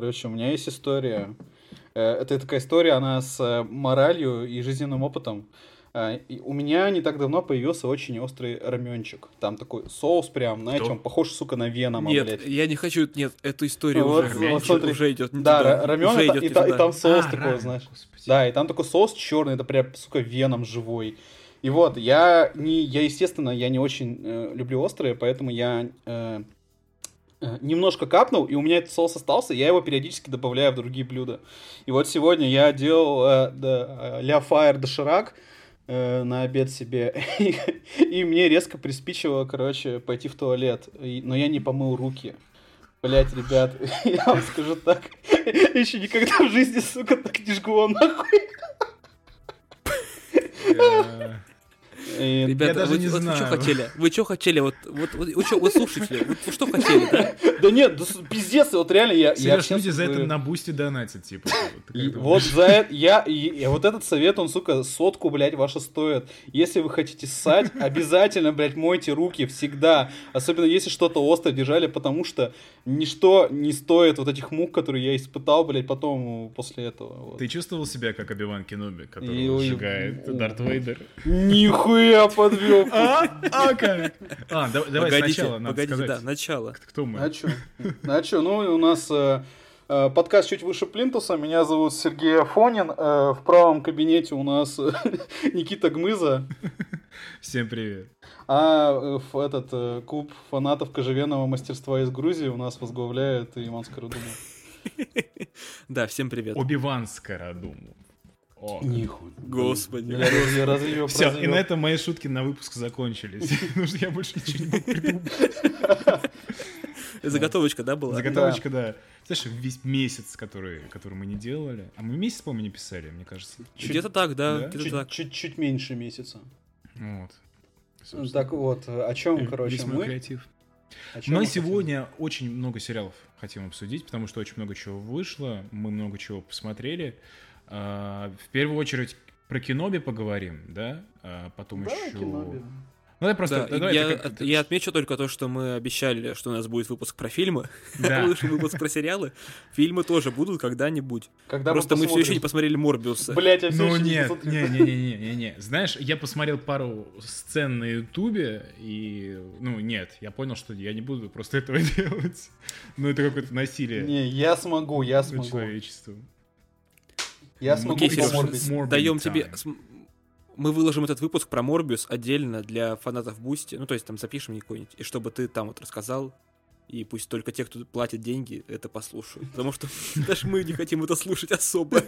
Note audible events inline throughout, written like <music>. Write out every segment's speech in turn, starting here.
Короче, у меня есть история. Э, это такая история, она с э, моралью и жизненным опытом. Э, у меня не так давно появился очень острый раменчик. Там такой соус прям, знаете, Кто? он похож, сука, на венома, Нет, блядь. я не хочу, нет, эту историю ну, уже, вот, смотри, уже идет не Да, туда, рамен, уже идет и, и, и там соус а, такой, рамен, знаешь. Господи. Да, и там такой соус черный, это прям, сука, веном живой. И вот, я, не, я естественно, я не очень э, люблю острые, поэтому я э, немножко капнул, и у меня этот соус остался, я его периодически добавляю в другие блюда. И вот сегодня я делал э, да, ля фаер доширак э, на обед себе, <laughs> и, и мне резко приспичило, короче, пойти в туалет, и, но я не помыл руки. Блять, ребят, <laughs> я вам скажу так, <laughs> еще никогда в жизни, сука, так не жгло нахуй. И... Ребята, я даже вы, не вот знаю. Вы что хотели? Вы что хотели? Вот, вот, вот вы, что, вы слушатели, вот, вы что хотели, да? Да нет, да, пиздец, вот реально я... Сереж, я люди за это на бусте донатят, типа. Вот за это, я, и, вот этот совет, он, сука, сотку, блядь, ваша стоит. Если вы хотите ссать, <laughs> обязательно, блядь, мойте руки всегда. Особенно если что-то острое держали, потому что ничто не стоит вот этих мук, которые я испытал, блядь, потом после этого. Ты чувствовал себя как Оби-Ван Кеноби, который сжигает Дарт Вейдер? Нихуя! Нихуя подвел. А? А как? А, давай погодите, сначала надо погодите, сказать. да, начало. Кто мы? А чё? А чё? Ну, у нас э, э, подкаст чуть выше плинтуса. Меня зовут Сергей Афонин. Э, в правом кабинете у нас <laughs> Никита Гмыза. Всем привет. А в этот клуб фанатов кожевенного мастерства из Грузии у нас возглавляет Иван Скородумов. <laughs> Да, всем привет. Оби-Ван Скородумов. О. Нихуя. Господи. Я разве Все, и на этом мои шутки на выпуск закончились. <laughs> Потому что я больше ничего не мог придумать. <laughs> Заготовочка, да, была? Заготовочка, да. Знаешь, весь месяц, который, который мы не делали. А мы месяц, по-моему, не писали, мне кажется. Где-то так, да. Где-то так. Чуть-чуть меньше месяца. Вот. Так вот, о чем, короче, мы... креатив. Мы сегодня очень много сериалов хотим обсудить, потому что очень много чего вышло, мы много чего посмотрели. А, в первую очередь про Киноби поговорим, да? А потом да, еще... Киноби. Ну, я просто... Да, давай, я, как... я отмечу только то, что мы обещали, что у нас будет выпуск про фильмы. Да. <laughs> Вышел выпуск про сериалы. Фильмы тоже будут когда-нибудь. Когда просто мы, мы все еще не посмотрели Морбиуса. Блять, я все Ну нет, не-не-не-не-не. Знаешь, я посмотрел пару сцен на Ютубе, и... Ну нет, я понял, что я не буду просто этого <laughs> делать. Ну это какое-то насилие. Не, я смогу, я смогу. Человечеству. Я смогу Окей, Сереж, даем тебе... Мы выложим этот выпуск про Морбиус отдельно для фанатов Boosty. Ну, то есть там запишем какой-нибудь. И чтобы ты там вот рассказал, и пусть только те, кто платит деньги, это послушают. Потому что <laughs> даже мы не хотим это слушать особо.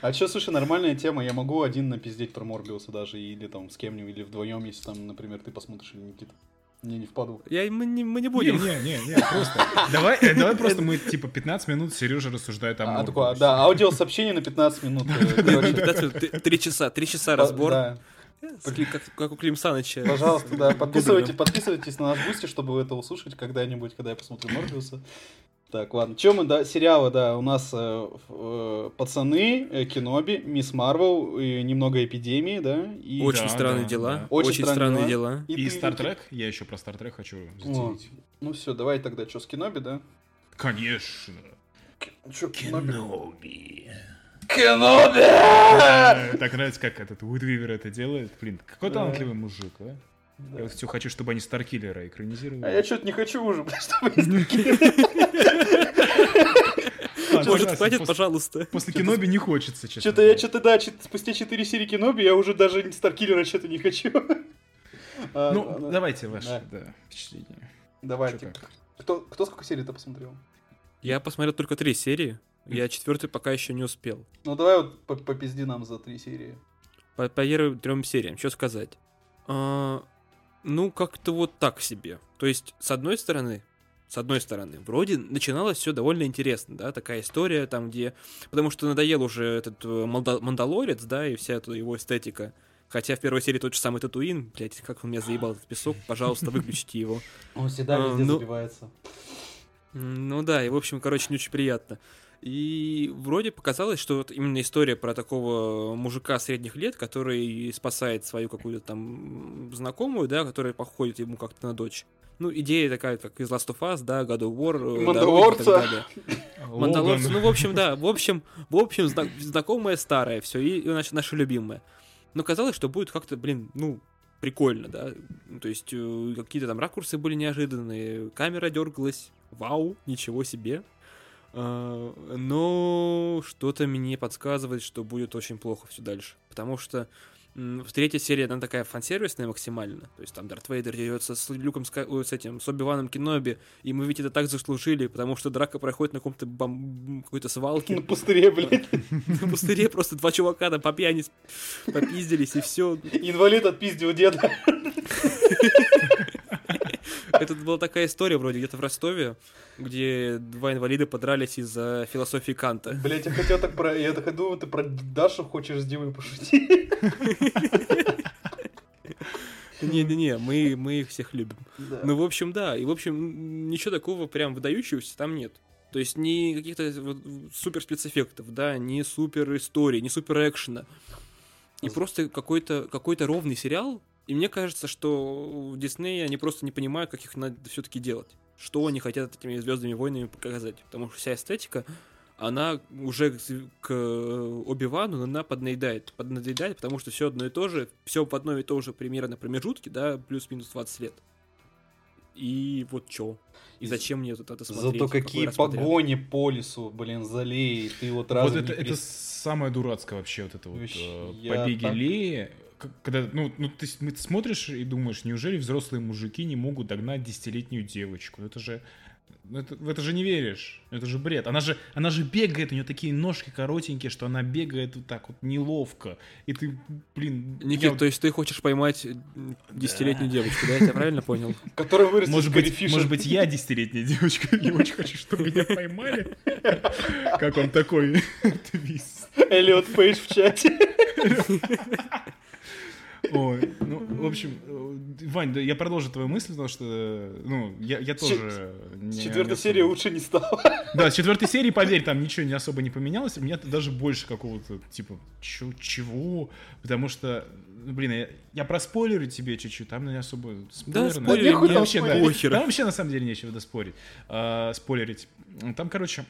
А что, слушай, нормальная тема. Я могу один напиздеть про Морбиуса даже, или там с кем-нибудь, или вдвоем, если там, например, ты посмотришь или Никита. Не, не впаду. Я, мы, не, мы не будем. Не, не, не, не просто. Давай, э, давай просто мы, типа, 15 минут Сережа рассуждает о а, такое, Да, аудиосообщение на 15 минут. Э, <laughs> три часа, три часа разбор. Да. Как, как у Клим Саныча. Пожалуйста, да, подписывайтесь, подписывайтесь на наш Boosty, чтобы это услышать когда-нибудь, когда я посмотрю Морбиуса. Так, ладно. Чем мы, да, сериалы, да, у нас э, э, пацаны, э, Киноби, Мисс Марвел, и немного эпидемии, да. И... Очень да, странные да, дела. Да. Очень, Очень странные дела. дела. И, и Стартрек, я еще про Стартрек хочу заявить. Ну все, давай тогда, что, с Киноби, да? Конечно. Чё, Киноби. Киноби! Так нравится, как этот Уидвивер это делает. Блин, какой талантливый мужик, а? Да. Я вот все хочу, чтобы они Старкиллера экранизировали. А я что-то не хочу уже, <laughs> чтобы они Старкиллера. Может, хватит, пожалуйста. После Киноби не хочется, честно. Что-то я, что-то, да, спустя 4 серии Киноби я уже даже Старкиллера что-то не хочу. <laughs> А, ну, давайте ваши впечатления. Давайте. Кто, кто сколько серий-то посмотрел? Я посмотрел только три серии. Я четвертый пока еще не успел. Ну давай вот попизди нам за три серии. По, по первым трем сериям, что сказать? А, ну, как-то вот так себе. То есть, с одной стороны, с одной стороны, вроде начиналось все довольно интересно, да, такая история там, где... Потому что надоел уже этот э, Мандалорец, да, и вся эта его эстетика. Хотя в первой серии тот же самый Татуин, блядь, как он меня заебал этот песок, пожалуйста, выключите его. Он всегда а, везде ну, забивается. Ну да, и в общем, короче, не очень приятно. И вроде показалось, что вот именно история про такого мужика средних лет, который спасает свою какую-то там знакомую, да, которая походит ему как-то на дочь. Ну, идея такая, как из Last of Us, да, God of War, э, Мандалорца. <laughs> Мандалорца, ну, в общем, да, в общем, в общем, знакомая старая, все, и, и наша, наша любимая. Но казалось, что будет как-то, блин, ну, прикольно, да. То есть э, какие-то там ракурсы были неожиданные, камера дергалась, вау, ничего себе. А, но что-то мне подсказывает, что будет очень плохо все дальше. Потому что в третьей серии она такая фансервисная максимально. То есть там Дарт Вейдер дерется с Люком, с этим, с Оби-Ваном Кеноби, и мы ведь это так заслужили, потому что драка проходит на каком-то бом... какой-то свалке. <laughs> На пустыре, блядь. <laughs> На пустыре просто два чувака там по пьяни попиздились, и все. Инвалид отпиздил деда. <laughs> <laughs> Это была такая история вроде где-то в Ростове, где два инвалида подрались из-за философии Канта. Блять, я хотел так про... Я так думаю, ты про Дашу хочешь с Димой пошутить. <laughs> Не-не-не, мы, мы их всех любим. Да. Ну, в общем, да. И, в общем, ничего такого прям выдающегося там нет. То есть ни каких-то вот, супер спецэффектов, да, ни супер истории, ни супер экшена. И просто какой-то какой ровный сериал, и мне кажется, что в Диснее они просто не понимают, как их надо все-таки делать. Что они хотят этими Звездными войнами показать. Потому что вся эстетика, она уже к Оби-Вану, она поднаедает. Поднаедает, потому что все одно и то же, все в одной и то же примерно промежутке, да, плюс-минус 20 лет. И вот чё? И зачем мне тут это смотреть? Зато какие погони по лесу, блин, залей, ты вот раз Вот это, это самое дурацкое вообще, вот это вот э, побеги так... Леи, когда, ну, ну ты, ты смотришь и думаешь, неужели взрослые мужики не могут догнать десятилетнюю девочку? Это же, ну, это, в это же не веришь. Это же бред. Она же, она же бегает, у нее такие ножки коротенькие, что она бегает вот так вот неловко. И ты, блин... Никит, я... то есть ты хочешь поймать десятилетнюю да. девочку, да? Я тебя правильно понял? <laughs> Которая вырастет может быть, может быть, я десятилетняя девочка, и очень хочу, чтобы меня поймали. Как он такой <laughs> твист. Эллиот Пейдж в чате. <laughs> Ой, ну, в общем, э, Вань, да, я продолжу твою мысль, потому что, ну, я, я тоже... С четвертой серии лучше не стало. Да, с четвертой серии, поверь, там ничего не особо не поменялось. У меня даже больше какого-то, типа, чё, чего? Потому что, блин, я, я проспойлерю тебе чуть-чуть, там не особо спойлеры. Да, спойлеры, там, вообще, да, там вообще, на самом деле, нечего доспорить, а, спойлерить. Там, короче,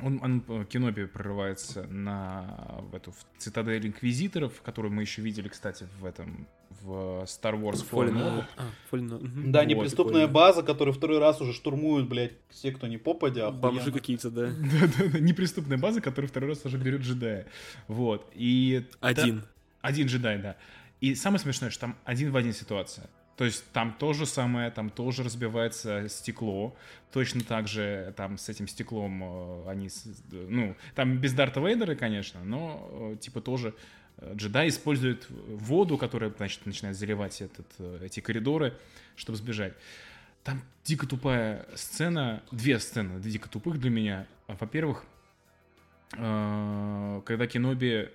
он, он Кеноби прорывается на в эту в цитадель инквизиторов, которую мы еще видели, кстати, в этом в Star Wars Fallen Order. А, Fallen... Угу. Да, вот, неприступная прикольно. база, которую второй раз уже штурмуют, блядь, все, кто не попадя. Бомжи какие-то, да. <laughs> Да-да-да, неприступная база, которую второй раз уже берет джедая. Вот, и... Один. Один джедай, да. И самое смешное, что там один в один ситуация. То есть там то же самое, там тоже разбивается стекло. Точно так же там с этим стеклом э, они, ну, там без Дарта Вейдера, конечно, но э, типа тоже э, джедай использует воду, которая, значит, начинает заливать этот, эти коридоры, чтобы сбежать. Там дико тупая сцена, две сцены дико тупых для меня. Во-первых, когда Кеноби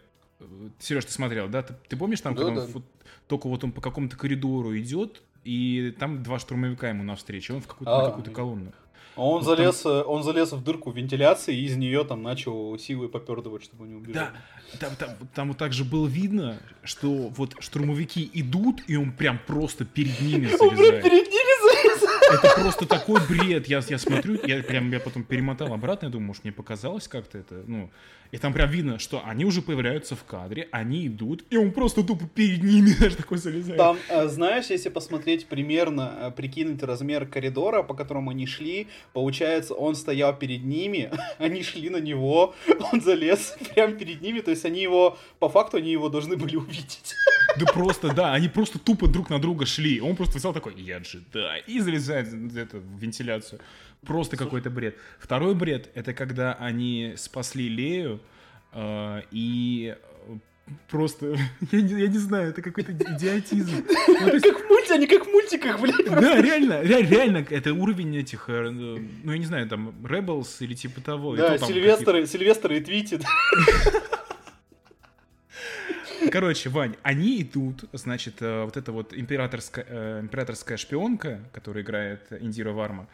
Сереж, ты смотрел, да? Ты, ты помнишь там, да, когда да. Он, только вот он по какому-то коридору идет, и там два штурмовика ему навстречу, он в какую-то, а, на какую-то колонну. Он, вот залез, там... он залез в дырку вентиляции и из нее там начал силой попердывать, чтобы не убежать. Да, там, там, там вот так же было видно, что вот штурмовики идут, и он прям просто перед ними залезает. <laughs> Он прям перед ними залезает. Это просто такой бред. Я, я смотрю, я прям я потом перемотал обратно, я думаю, может, мне показалось как-то это, ну, и там прям видно, что они уже появляются в кадре, они идут, и он просто тупо перед ними <laughs> даже такой залезает. Там, э, знаешь, если посмотреть примерно, э, прикинуть размер коридора, по которому они шли, получается, он стоял перед ними, <laughs> они шли на него, <laughs> он залез прямо перед ними, то есть они его, по факту, они его должны были увидеть. Да просто, да, они просто тупо друг на друга шли. Он просто взял такой, я джедай, и залезает в вентиляцию. Просто какой-то бред. Второй бред — это когда они спасли Лею, э, и просто, <laughs> я не, я не знаю, это какой-то идиотизм. Ну, <laughs> есть... Как в мультике, они как в мультиках, блядь. Да, реально, реально, реально, это уровень этих, э, ну, я не знаю, там, Rebels или типа того. Да, Сильвестр, Сильвестр и Твитит. <laughs> Короче, Вань, они идут, значит, э, вот эта вот императорская, э, императорская шпионка, которая играет Индира Варма,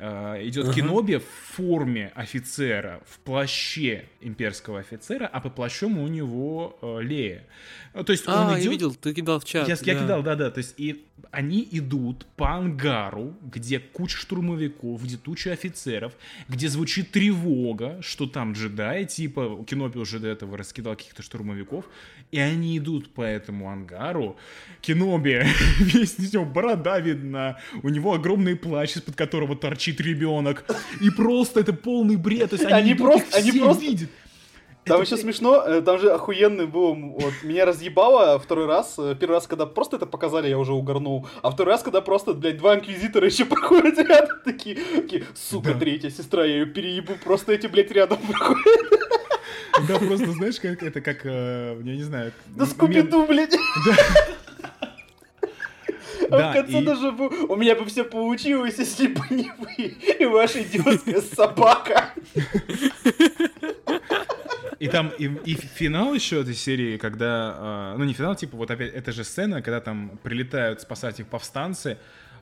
идет uh-huh. Киноби в форме офицера, в плаще имперского офицера, а по плащом у него Лея. То есть а, он идет... я видел, ты кидал в чат. Я, да. я кидал, да-да. То есть и они идут по ангару, где куча штурмовиков, где туча офицеров, где звучит тревога, что там джедаи, типа Кинопи уже до этого раскидал каких-то штурмовиков, и они идут по этому ангару. Киноби, <laughs> весь из него борода видна, у него огромный плащ, из-под которого торчит ребенок, и просто это полный бред, то есть они, они просто, они просто... видят. Там еще смешно, э, там же охуенный был, вот, меня разъебало второй раз, э, первый раз, когда просто это показали, я уже угорнул, а второй раз, когда просто, блядь, два инквизитора еще <laughs> проходят рядом, такие, такие сука, да. третья сестра, я ее переебу, просто эти, блядь, рядом <laughs> проходят. Да, просто, знаешь, как это, как, э, я не знаю... Да скупиду, блядь. Да. А да, в конце и... даже бы, у меня бы все получилось, если бы не вы и ваша идиотская собака. <laughs> И там и, и финал еще этой серии, когда, э, ну не финал, типа вот опять, это же сцена, когда там прилетают спасать их повстанцы,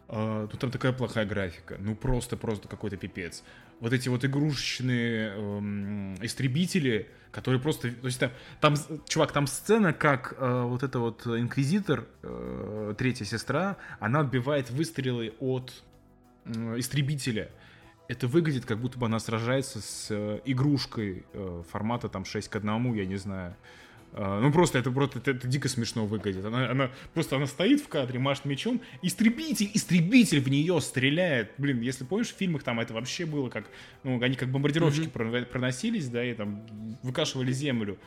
э, тут там такая плохая графика, ну просто, просто какой-то пипец. Вот эти вот игрушечные э, истребители, которые просто, то есть там, там, чувак, там сцена, как э, вот эта вот инквизитор, э, третья сестра, она отбивает выстрелы от э, истребителя это выглядит, как будто бы она сражается с э, игрушкой э, формата там 6 к 1, я не знаю. Uh, ну просто это просто это, это дико смешно выглядит. Она, она просто она стоит в кадре, машет мечом, истребитель, истребитель в нее стреляет. Блин, если помнишь, в фильмах там это вообще было как, ну они как бомбардировщики mm-hmm. проносились, да, и там выкашивали землю.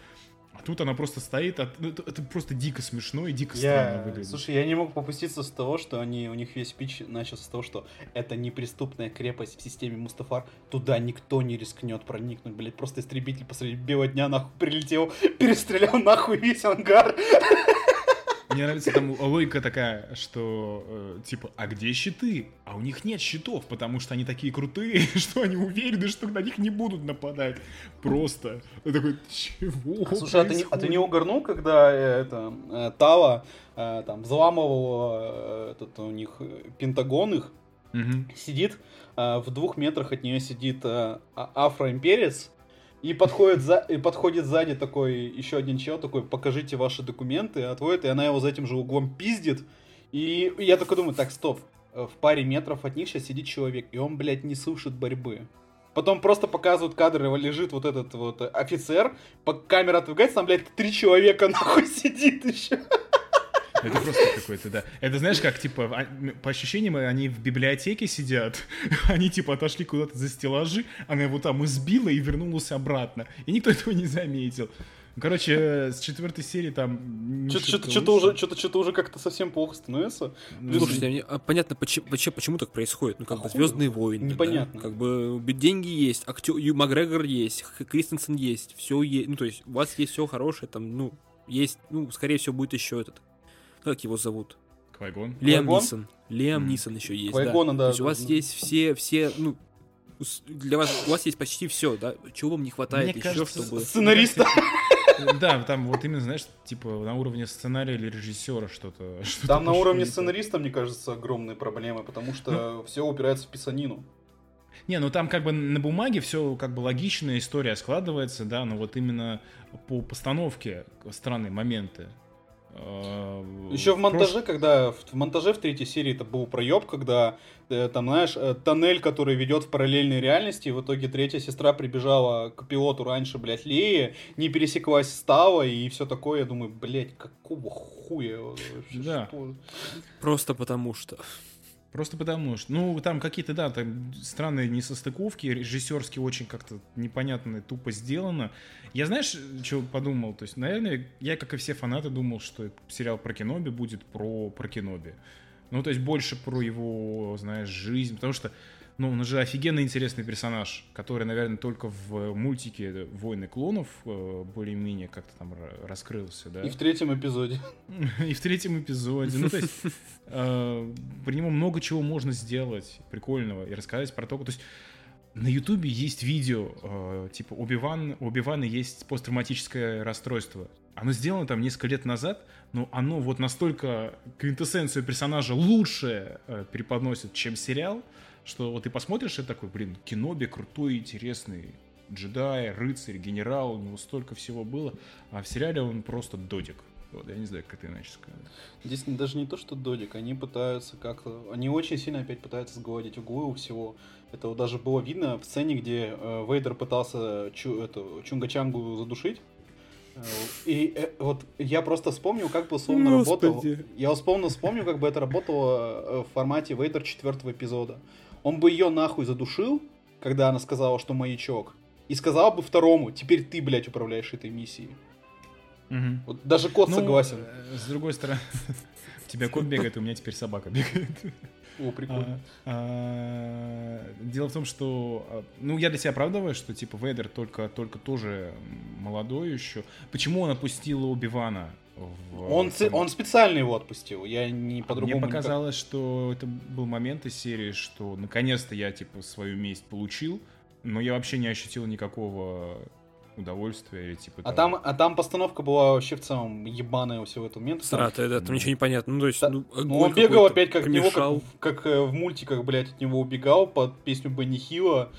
А тут она просто стоит. Ну, это, это просто дико смешно и дико я... странно выглядит. Слушай, я не мог попуститься с того, что они, у них весь пич начался с того, что это неприступная крепость в системе Мустафар, туда никто не рискнет проникнуть, блядь, просто истребитель посреди белого дня нахуй прилетел, <laughs> перестрелял нахуй весь ангар. Мне нравится там логика такая, что э, типа, а где щиты? А у них нет щитов, потому что они такие крутые, <laughs> что они уверены, что на них не будут нападать. Просто. Я такой, чего? А, слушай, а ты, не, а ты не угорнул, когда э, это э, Тала э, там взламывал э, этот у них э, Пентагон их, угу. сидит э, в двух метрах от нее сидит э, а, афроимперец, и подходит, за, и подходит сзади такой еще один чел, такой, покажите ваши документы, отводит, и она его за этим же углом пиздит. И я такой думаю, так, стоп, в паре метров от них сейчас сидит человек, и он, блядь, не слышит борьбы. Потом просто показывают кадры, его лежит вот этот вот офицер, камера отвлекается, там, блядь, три человека <laughs> нахуй сидит еще. Это просто какой-то, да. Это знаешь, как, типа, а, по ощущениям, они в библиотеке сидят, <laughs> они, типа, отошли куда-то за стеллажи, она его там избила и вернулась обратно. И никто <laughs> этого не заметил. Короче, с четвертой серии там... Что-то уже, что-то, что-то уже как-то совсем плохо становится. Ну, слушайте, мне, а, понятно, почему, почему так происходит. Ну, как а бы Звездные войны. Непонятно. Да? Как бы деньги есть, актер, Ю Макгрегор есть, Кристенсен есть, все есть. Ну, то есть, у вас есть все хорошее, там, ну, есть, ну, скорее всего, будет еще этот как его зовут? Квайгон? Лиам Нисон. Лиам mm. Нисон еще есть. Квайгона, да. да. То есть у вас есть все, все, ну, для вас, у вас есть почти все, да? Чего вам не хватает Мне еще, кажется, чтобы... Сценариста! <laughs> Да, там вот именно, знаешь, типа на уровне сценария или режиссера что-то. <laughs> Что там на уровне сценариста, мне кажется, огромные проблемы, потому что ну, все упирается в писанину. Не, ну там как бы на бумаге все как бы логичная история складывается, да, но вот именно по постановке странные моменты. Э, Еще в монтаже, Прош... когда в, монтаже в третьей серии это был проеб, когда э, там, знаешь, э, тоннель, который ведет в параллельной реальности, и в итоге третья сестра прибежала к пилоту раньше, блядь, Леи, не пересеклась с Тава и все такое. Я думаю, блядь, какого хуя? Да. Что? Просто потому что. Просто потому что, ну, там какие-то, да, там странные несостыковки, режиссерски очень как-то непонятно, тупо сделано. Я, знаешь, что подумал? То есть, наверное, я, как и все фанаты, думал, что сериал про Кеноби будет про, про Кеноби. Ну, то есть, больше про его, знаешь, жизнь, потому что ну, он же офигенно интересный персонаж, который, наверное, только в мультике «Войны клонов» э, более-менее как-то там раскрылся, да? И в третьем эпизоде. <laughs> И в третьем эпизоде. Ну, то есть, э, при нему много чего можно сделать прикольного и рассказать про то, то есть, на Ютубе есть видео, э, типа, у Оби-Вана есть посттравматическое расстройство. оно сделано там несколько лет назад, но оно вот настолько квинтэссенцию персонажа лучше э, преподносит, чем сериал, что вот ты посмотришь и такой, блин, Киноби крутой, интересный, джедай, рыцарь, генерал, у него столько всего было, а в сериале он просто додик. Вот, я не знаю, как это иначе сказать. Здесь даже не то, что додик, они пытаются как-то... Они очень сильно опять пытаются сгладить углы у всего. Это вот даже было видно в сцене, где э, Вейдер пытался чу, эту, Чунга-Чангу задушить. Э, и э, вот я просто вспомнил, как бы условно работал. Я условно вспомнил, как бы это работало э, в формате Вейдер четвертого эпизода. Он бы ее нахуй задушил, когда она сказала, что маячок. И сказал бы второму, теперь ты, блядь, управляешь этой миссией. Угу. Вот даже кот ну, согласен. С другой стороны, <laughs> у тебя кот бегает, у меня теперь собака бегает. О, прикольно. А, а, дело в том, что, а, ну, я для себя оправдываю, что, типа, Вейдер только, только тоже молодой еще. Почему он отпустил Оби-Вана? В... Он, он специально его отпустил, я не по-другому. Мне показалось, никак... что это был момент из серии, что наконец-то я, типа, свою месть получил, но я вообще не ощутил никакого удовольствия или типа а там, а там постановка была вообще в целом ебаная у всего этого момента. Срата, да, там ничего не понятно. Ну, то есть, ну, ну он бегал опять как помешал. него, как, как э, в мультиках, блядь, от него убегал под песню Бенни Хилла.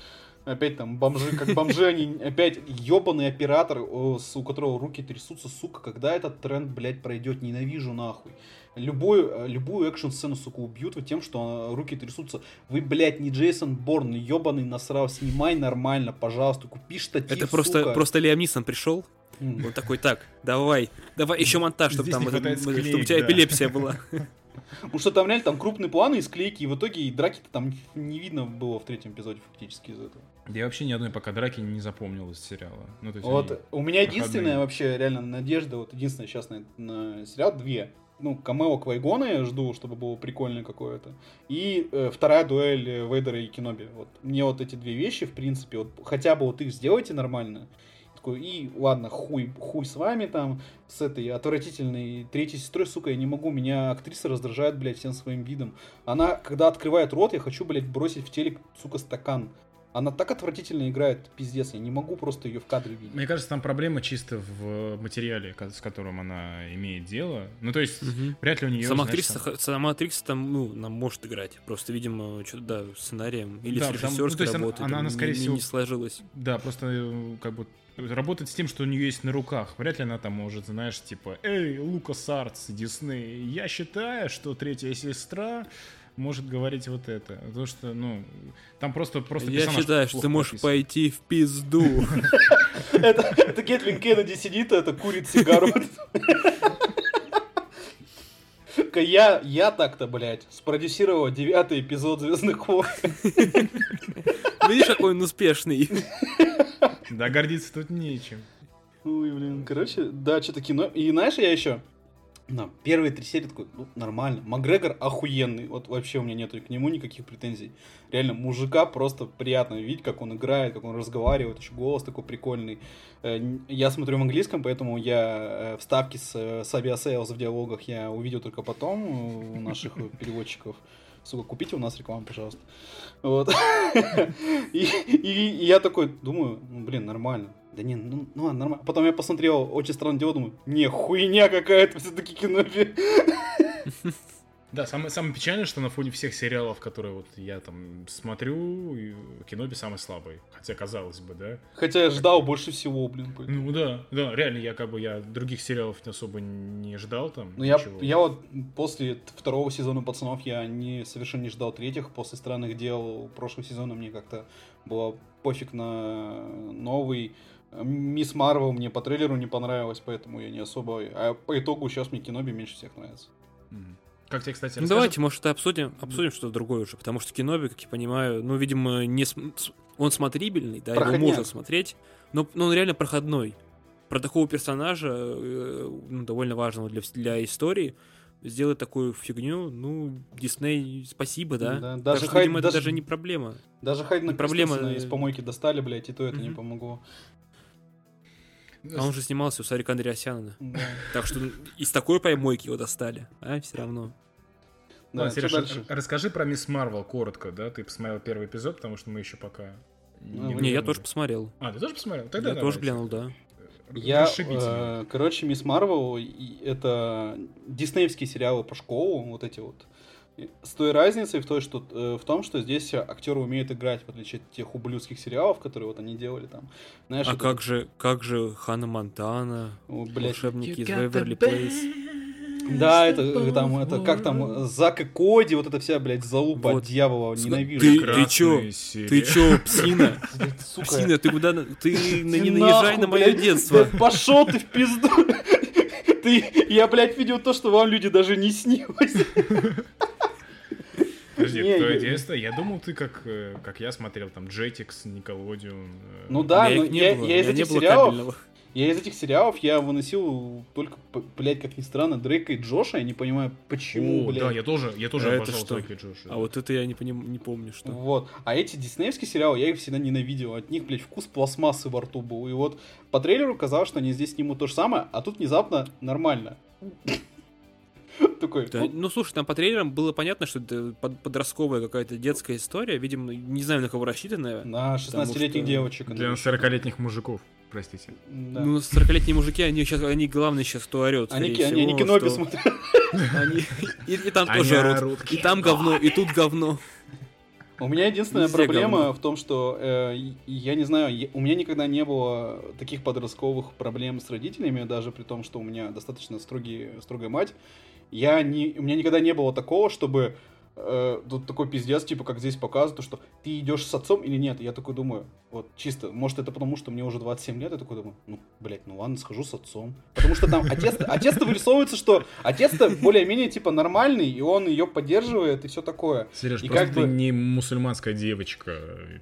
Опять там бомжи, как бомжи, они опять ебаный оператор, у которого руки трясутся, сука, когда этот тренд, блядь, пройдет, ненавижу нахуй. Любую, э, любую экшн-сцену, сука, убьют вот тем, что э, руки трясутся. Вы, блядь, не Джейсон Борн, ебаный насрал, снимай нормально, пожалуйста, купи штатив, Это просто, сука. просто Лиам Нисон пришел, он такой, так, давай, давай еще монтаж, чтобы там, это, чтобы у тебя да. эпилепсия была. <laughs> <laughs> Потому что там реально там крупные планы из клейки, и в итоге и драки-то там не видно было в третьем эпизоде фактически из этого. Я вообще ни одной пока драки не запомнил из сериала. Ну, то есть вот у меня единственная вообще реально надежда, вот единственная сейчас на, на сериал две ну, камео Квайгона я жду, чтобы было прикольное какое-то. И э, вторая дуэль Вейдера и Киноби. Вот. Мне вот эти две вещи, в принципе, вот хотя бы вот их сделайте нормально. Такой, и ладно, хуй, хуй с вами там, с этой отвратительной третьей сестрой, сука, я не могу, меня актриса раздражает, блядь, всем своим видом. Она, когда открывает рот, я хочу, блядь, бросить в телек, сука, стакан. Она так отвратительно играет, пиздец, я не могу просто ее в кадре видеть. Мне кажется, там проблема чисто в материале, с которым она имеет дело. Ну, то есть, угу. вряд ли у нее... Сама, актриса, там... сама актриса там, ну, она может играть. Просто, видимо, что-то, да, сценарием или да, с режиссерской ну, работой она, она, скорее не, всего, не сложилась. Да, просто э, как бы работать с тем, что у нее есть на руках. Вряд ли она там может, знаешь, типа, эй, Лукас Артс, Дисней, я считаю, что третья сестра может говорить вот это. Потому что, ну, там просто, просто Я считаю, что ты можешь пойти в пизду. <laughs> Это Гетлин Кеннеди сидит, это курит сигару. Я, я так-то, блядь, спродюсировал девятый эпизод Звездных войн. <laughs> Видишь, какой он успешный. Да, гордиться тут нечем. Ой, блин, короче, да, что-то кино. И знаешь, я еще на первые три серии такой, ну, нормально. Макгрегор охуенный. Вот вообще у меня нету к нему никаких претензий. Реально, мужика просто приятно видеть, как он играет, как он разговаривает, еще голос такой прикольный. Э, я смотрю в английском, поэтому я э, вставки с, э, с Aviasales в диалогах я увидел только потом у наших переводчиков. Сука, купите у нас рекламу, пожалуйста. Вот. <laughs> И я такой думаю, ну, блин, нормально да не, ну, ну ладно, нормально. Потом я посмотрел «Очень странное дело», думаю, не, хуйня какая-то все-таки киноби. Да, самое, самое печальное, что на фоне всех сериалов, которые вот я там смотрю, Киноби самый слабый. Хотя, казалось бы, да. Хотя я ждал больше всего, блин. Ну да, да, реально, я как бы я других сериалов особо не ждал там. Ну я, я вот после второго сезона «Пацанов» я не, совершенно не ждал третьих. После «Странных дел» прошлого сезона мне как-то было пофиг на новый Мисс Марвел мне по трейлеру не понравилась, поэтому я не особо... А по итогу сейчас мне Киноби меньше всех нравится. Как тебе, кстати, ну, Давайте, может, обсудим, обсудим что-то другое уже, потому что Киноби, как я понимаю, ну, видимо, не см... он смотрибельный, да, Проходняк. его можно смотреть, но, но он реально проходной. Про такого персонажа, э, ну, довольно важного для, для истории, сделать такую фигню, ну, Дисней, спасибо, да? да даже, так что, видимо, даже, это даже не проблема. Даже Хайдена проблема из помойки достали, блядь, и то это mm-hmm. не помогло. А он же снимался у Сарика Андреасяна. Да. Так что из такой помойки его достали, а все равно. Да, Сереж, расскажи про Мисс Марвел коротко, да? Ты посмотрел первый эпизод, потому что мы еще пока... Не, не я тоже посмотрел. А, ты тоже посмотрел? Тогда я тоже глянул, да. Я, э, короче, Мисс Марвел это диснеевские сериалы по школу, вот эти вот. С той разницей в, той, что, э, в том, что здесь актеры умеют играть, в отличие от тех ублюдских сериалов, которые вот они делали там. Знаешь, а это... как же, как же Ханна Монтана, О, волшебники из Веверли Плейс? Да, это там, это как там, Зак и Коди, вот это вся, блядь, залупа вот. дьявола, ненавижу. Ты, ты чё? Ты чё, псина? <laughs> Псина, ты куда, ты не наезжай на мое детство. Пошел ты в пизду. Ты, я, блядь, видел то, что вам люди даже не снилось. Подожди, не, твое детство? Я думал, ты как, э, как я смотрел, там, Jetix, Nickelodeon. Э. Ну да, но я, я из этих сериалов... Я из этих сериалов я выносил только, блядь, как ни странно, Дрейка и Джоша. Я не понимаю, почему, О, блядь. Да, я тоже, я тоже а обожал что? Дрейка и Джоша. А вот это я не, поним, не помню, что. Вот. А эти диснеевские сериалы, я их всегда ненавидел. От них, блядь, вкус пластмассы во рту был. И вот по трейлеру казалось, что они здесь снимут то же самое, а тут внезапно нормально. <laughs> Такой. Да, ну слушай, там по трейлерам было понятно, что это подростковая какая-то детская история. Видимо, не знаю, на кого рассчитанная. На 16-летних что... девочек. Для 40-летних мужиков простите. Да. Ну, 40-летние мужики, они сейчас, они главные сейчас, кто орет. Они, всего, они, они киноби что... смотрят. <laughs> Они, и, и там тоже орут. И там говно, и тут говно. У меня единственная Везде проблема говно. в том, что э, я не знаю, я, у меня никогда не было таких подростковых проблем с родителями, даже при том, что у меня достаточно строгий, строгая мать. Я не, у меня никогда не было такого, чтобы э, тут такой пиздец, типа, как здесь показывают, что ты идешь с отцом или нет. Я такой думаю, вот чисто, может это потому, что мне уже 27 лет, я такой думаю, ну, блядь, ну ладно, схожу с отцом. Потому что там отец, отец-то вырисовывается, что отец-то более-менее, типа, нормальный, и он ее поддерживает, и все такое. Сереж, и просто как ты бы... не мусульманская девочка.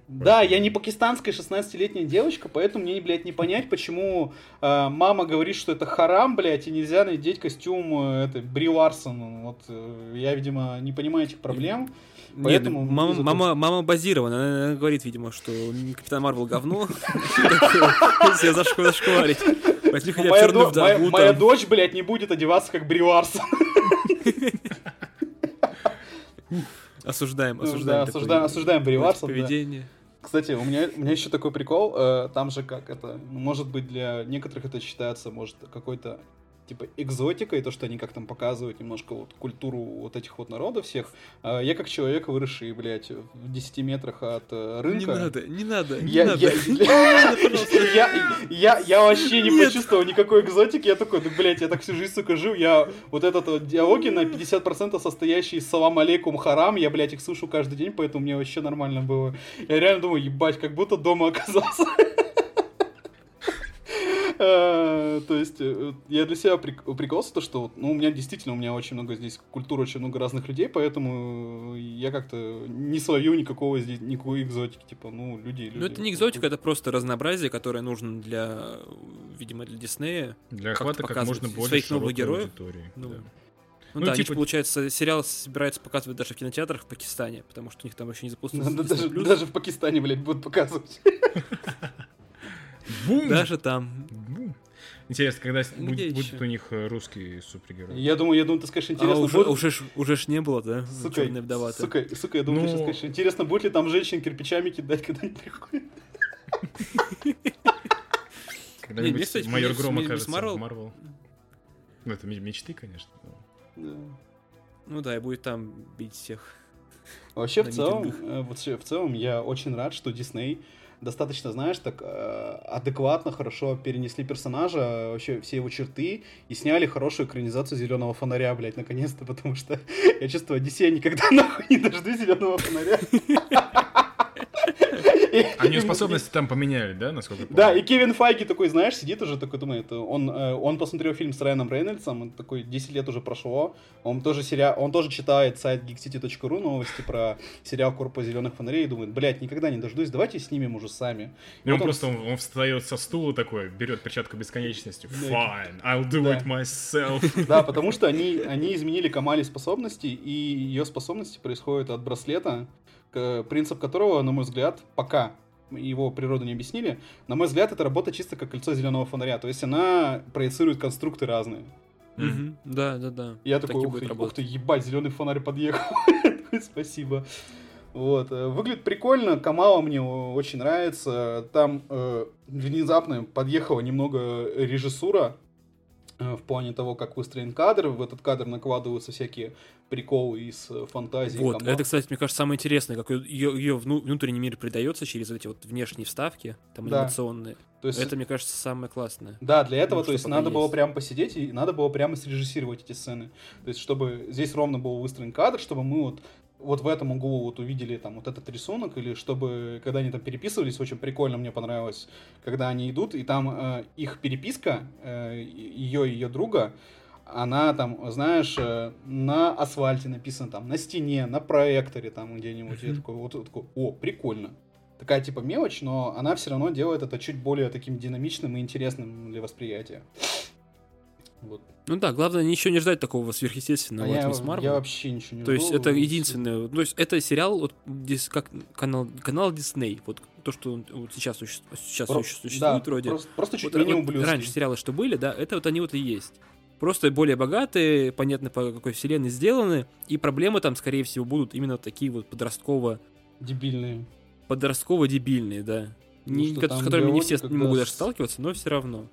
Да, я не пакистанская 16-летняя девочка, поэтому мне, блядь, не понять, почему э, мама говорит, что это харам, блядь, и нельзя надеть костюм, э, это, Бри Ларсон. Вот, э, я, видимо, не понимаю этих проблем. Поэтому Нет, мама, мама, мама базирована, она говорит, видимо, что Капитан Марвел говно. <laughs> Все зашкварить. Моя дочь, блядь, не будет одеваться как Бри <laughs> Осуждаем, осуждаем. осуждаем, осуждаем Бри Поведение. Кстати, у меня, у меня еще такой прикол, э, там же как это, может быть для некоторых это считается, может, какой-то типа экзотика и то, что они как там показывают немножко вот культуру вот этих вот народов всех. А я как человек, выросший, блядь, в 10 метрах от э, рынка... Не надо, не надо, не я, надо. Я, <laughs> я, я, вообще не почувствовал никакой экзотики. Я такой, да, блядь, я так всю жизнь, сука, жил. Я вот этот вот диалоги на 50% состоящие из салам алейкум харам, я, блядь, их слышу каждый день, поэтому мне вообще нормально было. Я реально думаю, ебать, как будто дома оказался. Э, то есть э, я для себя прикололся, то, что ну, у меня действительно, у меня очень много здесь культуры, очень много разных людей, поэтому я как-то не словил никакого здесь, никакой экзотики, типа, ну, люди, люди. Ну, это не экзотика, это просто разнообразие, которое нужно для, видимо, для Диснея. Для охвата как можно больше своих новых героев. Ну. Ну, ну да, типа... они, получается, сериал собираются показывать даже в кинотеатрах в Пакистане, потому что у них там еще не запустился. Даже, даже в Пакистане, блядь, будут показывать. <laughs> Бум! Даже там. Бум. Интересно, когда ну, будет, будет у них э, русский супергерой? Я думаю, я думаю, ты скажешь, интересно, а, уже, будет... уже, ж, уже ж не было, да? Сука, Черная вдова сука, сука, я думаю, ну... ты сейчас скажешь, интересно, будет ли там женщин кирпичами кидать, когда они приходят? Когда-нибудь <laughs> майор Гром окажется в Марвел. Ну, это мечты, конечно. Ну да, и будет там бить всех. Вообще, в целом, э, вообще, в целом, я очень рад, что Дисней достаточно, знаешь, так э, адекватно, хорошо перенесли персонажа, вообще все его черты, и сняли хорошую экранизацию зеленого фонаря, блядь, наконец-то, <laughs> потому что я чувствую, Одиссея никогда <laughs> нахуй не дожду зеленого фонаря. <laughs> Они способности там поменяли, да, насколько помню? Да, и Кевин Файги такой, знаешь, сидит уже, такой думает, он, э, он посмотрел фильм с Райаном Рейнольдсом, он такой, 10 лет уже прошло, он тоже, сериал, он тоже читает сайт geekcity.ru новости про сериал Корпус зеленых фонарей и думает, блядь, никогда не дождусь, давайте снимем уже сами. И он, он просто, он, он встает со стула такой, берет перчатку бесконечности, fine, I'll do да. it myself. <laughs> Да, потому что они, они изменили Камали способности, и ее способности происходят от браслета, принцип которого, на мой взгляд, пока его природу не объяснили, на мой взгляд, это работа чисто как кольцо зеленого фонаря. То есть она проецирует конструкты разные. Mm-hmm. Да, да, да. Я такой, ух ты, ух ты, ебать, зеленый фонарь подъехал. <laughs> Спасибо. Вот. Э, выглядит прикольно, Камала мне очень нравится. Там э, внезапно подъехала немного режиссура в плане того, как выстроен кадр. В этот кадр накладываются всякие приколы из э, фантазии. Вот, Камала. это, кстати, мне кажется, самое интересное, как ее, ее внутренний мир придается через эти вот внешние вставки, там да. анимационные. То есть, это, мне кажется, самое классное. Да, для этого, ну, то есть, надо есть. было прямо посидеть и надо было прямо срежиссировать эти сцены. То есть, чтобы здесь ровно был выстроен кадр, чтобы мы вот вот в этом углу вот увидели там вот этот рисунок, или чтобы, когда они там переписывались, очень прикольно мне понравилось, когда они идут, и там э, их переписка, э, ее и ее друга, она там, знаешь, э, на асфальте написана, там, на стене, на проекторе там где-нибудь. Я такой, вот, такой, о, прикольно. Такая типа мелочь, но она все равно делает это чуть более таким динамичным и интересным для восприятия. Вот. Ну да, главное ничего не ждать такого сверхъестественного а от Мисс Марвел. Я вообще ничего не То есть это единственное, то есть это сериал вот здесь как канал канал Дисней, вот то, что вот сейчас, сейчас Про... существует да, вроде. Просто, просто чуть вот, менее вот Раньше сериалы, что были, да, это вот они вот и есть. Просто более богатые, понятно, по какой вселенной сделаны, и проблемы там, скорее всего, будут именно такие вот подростково... Дебильные. Подростково-дебильные, да. Не, с которыми не все не могут даже сталкиваться, но все равно.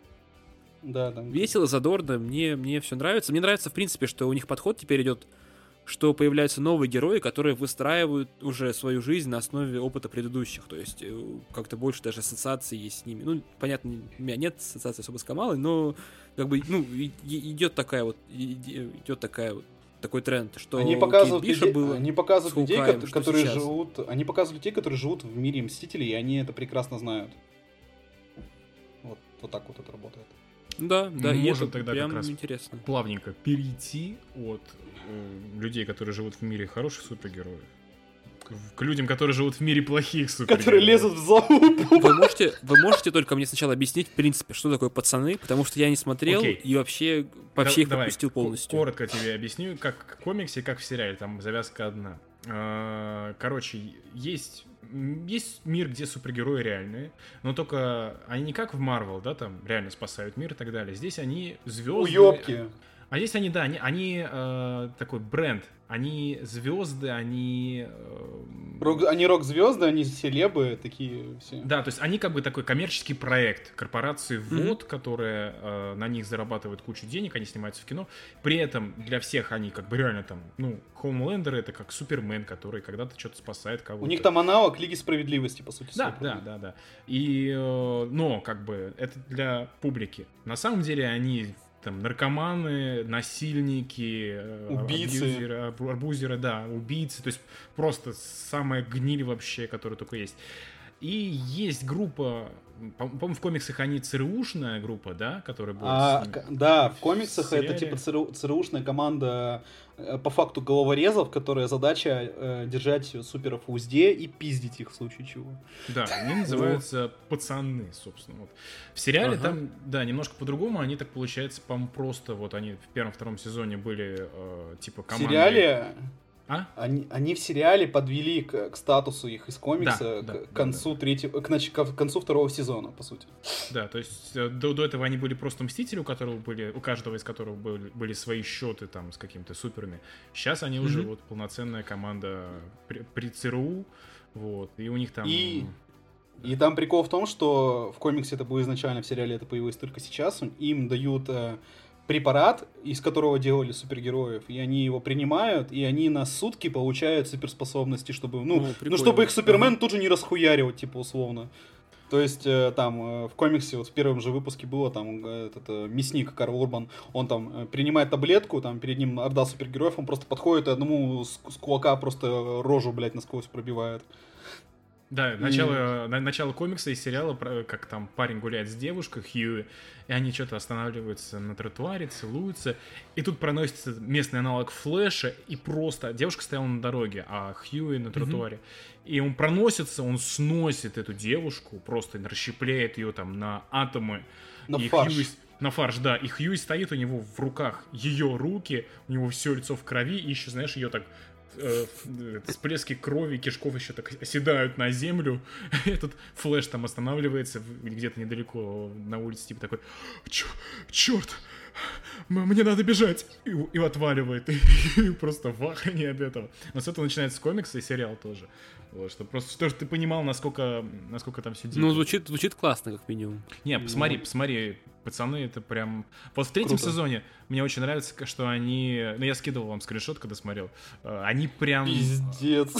Да, да. Весело, задорно, мне, мне все нравится. Мне нравится, в принципе, что у них подход теперь идет, что появляются новые герои, которые выстраивают уже свою жизнь на основе опыта предыдущих. То есть э, как-то больше даже ассоциаций есть с ними. Ну, понятно, у меня нет ассоциации особо с Камалой, но как бы, ну, идет такая вот, идет такая вот такой тренд, что они показывают людей, было они показывают людей, Хукаем, которые сейчас. живут, они показывают людей, которые живут в мире Мстителей, и они это прекрасно знают. Вот, вот так вот это работает. Да, да, Мы можем тогда как раз интересно. плавненько перейти от э, людей, которые живут в мире хороших супергероев, к людям, которые живут в мире плохих супергероев. Которые лезут в залупу. <laughs> Вы можете, вы можете только мне сначала объяснить, в принципе, что такое пацаны, потому что я не смотрел okay. и вообще вообще да, их давай, пропустил полностью. Коротко тебе объясню, как в комиксе, как в сериале, там завязка одна. А, короче, есть есть мир, где супергерои реальные, но только они не как в Марвел, да, там реально спасают мир и так далее. Здесь они звезды. Уёбки. А здесь они, да, они, они э, такой бренд, они звезды, они... Э, рок, они рок-звезды, они селебы, такие все. Да, то есть они как бы такой коммерческий проект корпорации ВОД, mm-hmm. которая э, на них зарабатывает кучу денег, они снимаются в кино. При этом для всех они как бы реально там, ну, Хоумлендер это как Супермен, который когда-то что-то спасает кого-то. У них там аналог Лиги Справедливости, по сути. Да, да, да, да. И, э, но как бы это для публики. На самом деле они там наркоманы, насильники, э, убийцы, абьюзеры, арбузеры, да, убийцы, то есть просто самая гниль вообще, которая только есть. И есть группа, по-моему, в комиксах они ЦРУшная группа, да, которая была. А, да, в комиксах это типа ЦРУ, ЦРУшная команда по факту головорезов, которая задача э, держать суперов в узде и пиздить их в случае чего. Да, они <laughs> называются пацаны, собственно. Вот. В сериале ага. там, да, немножко по-другому, они так получается, по-моему, просто вот они в первом-втором сезоне были э, типа командой. В сериале а? Они, они в сериале подвели к, к статусу их из комикса да, к, да, к концу да, третьего, к, нач, к концу второго сезона, по сути. Да, то есть э, до, до этого они были просто мстители, у которого были, у каждого из которых были, были свои счеты там с какими-то суперами. Сейчас они mm-hmm. уже вот полноценная команда при, при ЦРУ, вот, и у них там. И... И там прикол в том, что в комиксе это было изначально, в сериале это появилось только сейчас. Им дают э, препарат, из которого делали супергероев, и они его принимают, и они на сутки получают суперспособности, чтобы, ну, О, ну чтобы их Супермен ага. тут же не расхуяривать, типа, условно. То есть э, там э, в комиксе вот в первом же выпуске было там э, этот мясник Карл Урбан, он там принимает таблетку, там перед ним орда супергероев, он просто подходит и одному с, с кулака просто рожу, блядь, насквозь пробивает. Да, начало, и... начало комикса и сериала, как там парень гуляет с девушкой, Хьюи, и они что-то останавливаются на тротуаре, целуются, и тут проносится местный аналог Флэша, и просто девушка стояла на дороге, а Хьюи на тротуаре. Mm-hmm. И он проносится, он сносит эту девушку, просто расщепляет ее там на атомы. На и фарш. Хьюи, на фарш, да. И Хьюи стоит у него в руках ее руки, у него все лицо в крови, и еще, знаешь, ее так э, всплески крови, кишков еще так оседают на землю. <laughs> Этот флэш там останавливается где-то недалеко на улице, типа такой, черт, мне надо бежать, и, и отваливает, и, <laughs> и просто в ахране от этого. Но с этого начинается комикс и сериал тоже. Вот, что просто что ты понимал, насколько, насколько там все дико. Ну, звучит, звучит классно, как минимум. Не, посмотри, ну... посмотри, пацаны, это прям... Вот в третьем Круто. сезоне мне очень нравится, что они... Ну, я скидывал вам скриншот, когда смотрел. Э, они прям... Пиздец.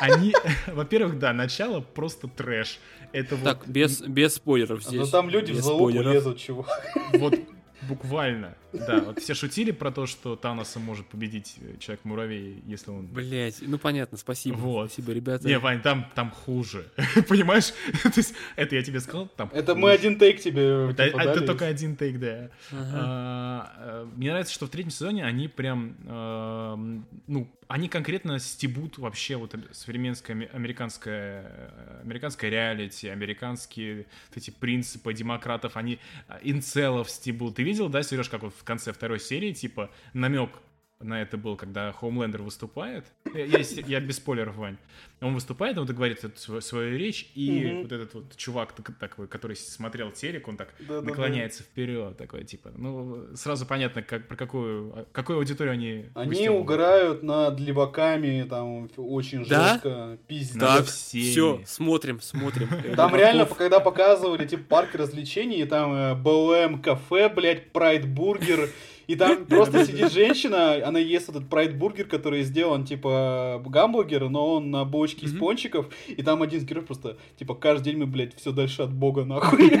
Они, <laughs> во-первых, да, начало просто трэш. Это так, вот... без, без спойлеров здесь. Ну, там люди без в залупу лезут, чувак. Вот Буквально. Да, вот все шутили про то, что Таноса может победить э, Человек-муравей, если он... Блять, ну понятно, спасибо. Вот. Спасибо, ребята. Не, Вань, там, там хуже. <laughs> Понимаешь? <laughs> то есть, это я тебе сказал, там Это хуже. мы один тейк тебе Это, типа, это только один тейк, да. Ага. А, э, мне нравится, что в третьем сезоне они прям, а, ну, они конкретно стебут вообще вот современское американское, американское реалити, американские вот эти принципы демократов, они а, инцелов стебут. Ты видел, да, Сереж, как вот в конце второй серии, типа, намек на это был, когда Хоумлендер выступает. Я, я без спойлеров, Вань. Он выступает, он говорит эту свою, речь, и mm-hmm. вот этот вот чувак, такой, который смотрел телек, он так да, наклоняется да, да. вперед, такой, типа, ну, сразу понятно, как, про какую, какую аудиторию они... Они выстилают. угорают над леваками, там, очень да? жестко, пиздец. Так, все, смотрим, смотрим. <laughs> Там реально, когда показывали, типа, парк развлечений, там э, БЛМ кафе, блядь, Прайд бургер, и там <laughs> просто сидит женщина, она ест этот прайд-бургер, который сделан, типа, гамбургер, но он на бочке из пончиков, и там один из героев просто, типа, каждый день мы, блядь, все дальше от бога, нахуй. <laughs>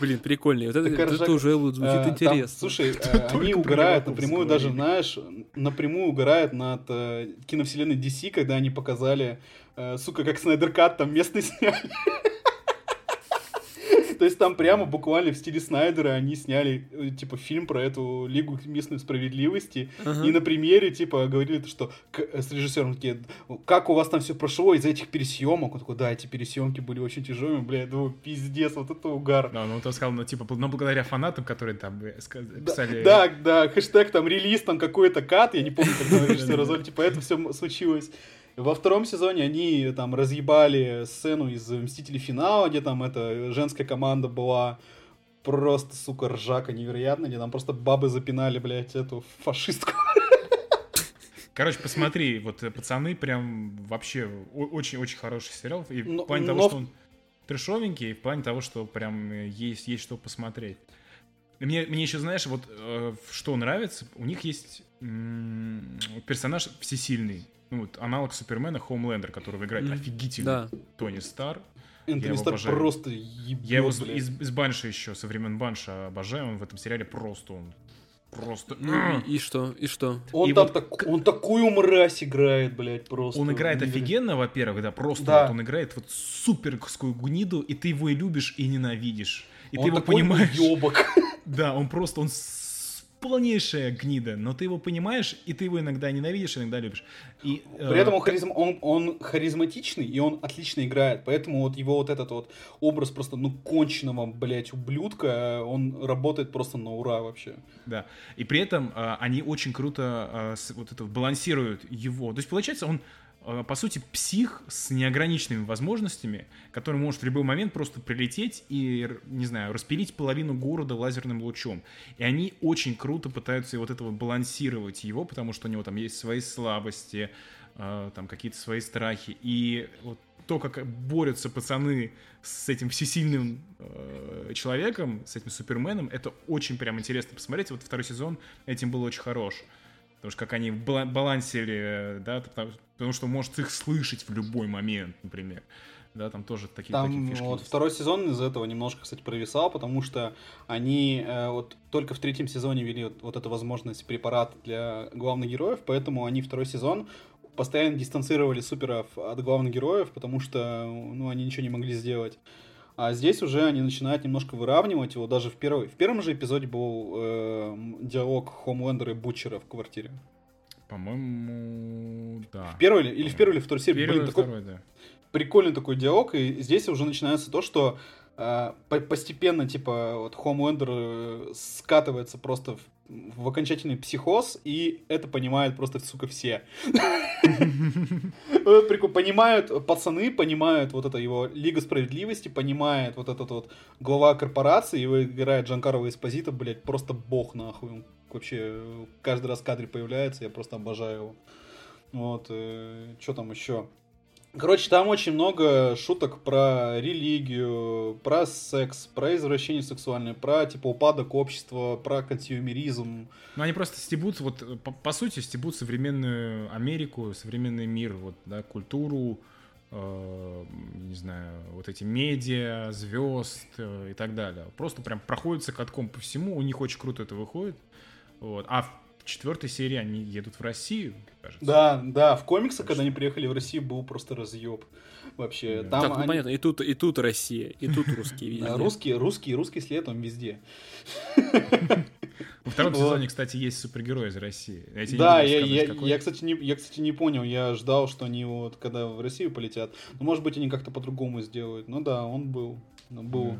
Блин, прикольно. Вот это, это уже звучит а, интересно. Там, слушай, <laughs> а, они угорают напрямую, даже, знаешь, напрямую угорают над э, киновселенной DC, когда они показали, э, сука, как Снайдер Кат там местный сняли. То есть там прямо буквально в стиле Снайдера они сняли, э, типа, фильм про эту Лигу местной справедливости. Uh-huh. И на примере, типа, говорили, что э, с режиссером такие, как у вас там все прошло из этих пересъемок? Он такой, да, эти пересъемки были очень тяжелыми, блядь, ну, пиздец, вот это угар. Да, ну, он сказал, ну, типа, ну, благодаря фанатам, которые там э, писали... Да, да, да, хэштег там релиз, там какой-то кат, я не помню, как <laughs> режиссер типа, это все случилось. Во втором сезоне они там разъебали сцену из Мстителей Финала, где там эта женская команда была просто, сука, ржака невероятно, где там просто бабы запинали, блядь, эту фашистку. Короче, посмотри, вот э, пацаны прям вообще очень-очень хороший сериал. И но, в плане но... того, что он трешовенький, и в плане того, что прям э, есть, есть что посмотреть. Мне, мне еще, знаешь, вот э, что нравится, у них есть м- персонаж всесильный ну, вот, аналог Супермена Хоумлендер, которого играет mm. офигительный да. Тони Стар. Энтони Стар просто ебет, Я его блядь. из, из Банша еще, со времен Банша обожаю, он в этом сериале просто он Просто. Ну, и, и что? И что? Он и там вот... так, он такую мразь играет, блядь, просто. Он играет офигенно, во-первых, да, просто да. Вот он играет вот суперскую гниду, и ты его и любишь, и ненавидишь. И он ты его понимаешь. Ёбок. <laughs> Да, он просто, он полнейшая гнида, но ты его понимаешь, и ты его иногда ненавидишь, иногда любишь. И, При э, этом он, харизм, он, он харизматичный, и он отлично играет, поэтому вот его вот этот вот образ просто, ну, конченного, блядь, ублюдка, он работает просто на ура вообще. Да, и при этом э, они очень круто э, вот это балансируют его. То есть, получается, он Э, по сути, псих с неограниченными возможностями, который может в любой момент просто прилететь и, не знаю, распилить половину города лазерным лучом. И они очень круто пытаются вот этого балансировать его, потому что у него там есть свои слабости, э, там какие-то свои страхи. И вот то, как борются пацаны с этим всесильным э, человеком, с этим суперменом, это очень прям интересно посмотреть. Вот второй сезон этим был очень хорош. Потому что как они балансили, да, потому что может их слышать в любой момент, например. Да, там тоже такие, там, такие фишки вот есть. второй сезон из этого немножко, кстати, провисал, потому что они э, вот только в третьем сезоне ввели вот, вот эту возможность препарата для главных героев, поэтому они второй сезон постоянно дистанцировали суперов от главных героев, потому что ну, они ничего не могли сделать. А здесь уже они начинают немножко выравнивать его. Даже в, первой, в первом же эпизоде был э, диалог Хомлендера и Бутчера в квартире. По-моему, да. В первой или, или в первой или второй серии. Первый Блин, такой, второй, да. Прикольный такой диалог, и здесь уже начинается то, что постепенно, типа, вот Homelander э, скатывается просто в в окончательный психоз, и это понимают просто, сука, все. <laughs> Понимают пацаны, понимают вот это его Лига Справедливости, понимает вот этот вот глава корпорации, его играет Джанкарова Эспозита, блядь, просто бог нахуй. Вообще, каждый раз в кадре появляется, я просто обожаю его. Вот, э, что там еще? Короче, там очень много шуток про религию, про секс, про извращение сексуальное, про типа упадок общества, про консюмеризм. Ну, они просто стебут, вот по, по сути, стебут современную Америку, современный мир, вот, да, культуру, э, не знаю, вот эти медиа, звезд э, и так далее. Просто прям проходятся катком по всему, у них очень круто это выходит. Вот. А четвертой серии они едут в Россию, кажется. Да, да, в комиксах, когда они приехали в Россию, был просто разъеб. Вообще, да. там так, ну, они... понятно, и тут, и тут Россия, и тут русские везде. Русский, русский, русский след, он везде. Во втором сезоне, кстати, есть супергерой из России. да, я, я, я, кстати, не, я, кстати, не понял. Я ждал, что они вот, когда в Россию полетят, ну, может быть, они как-то по-другому сделают. Ну да, он был. Был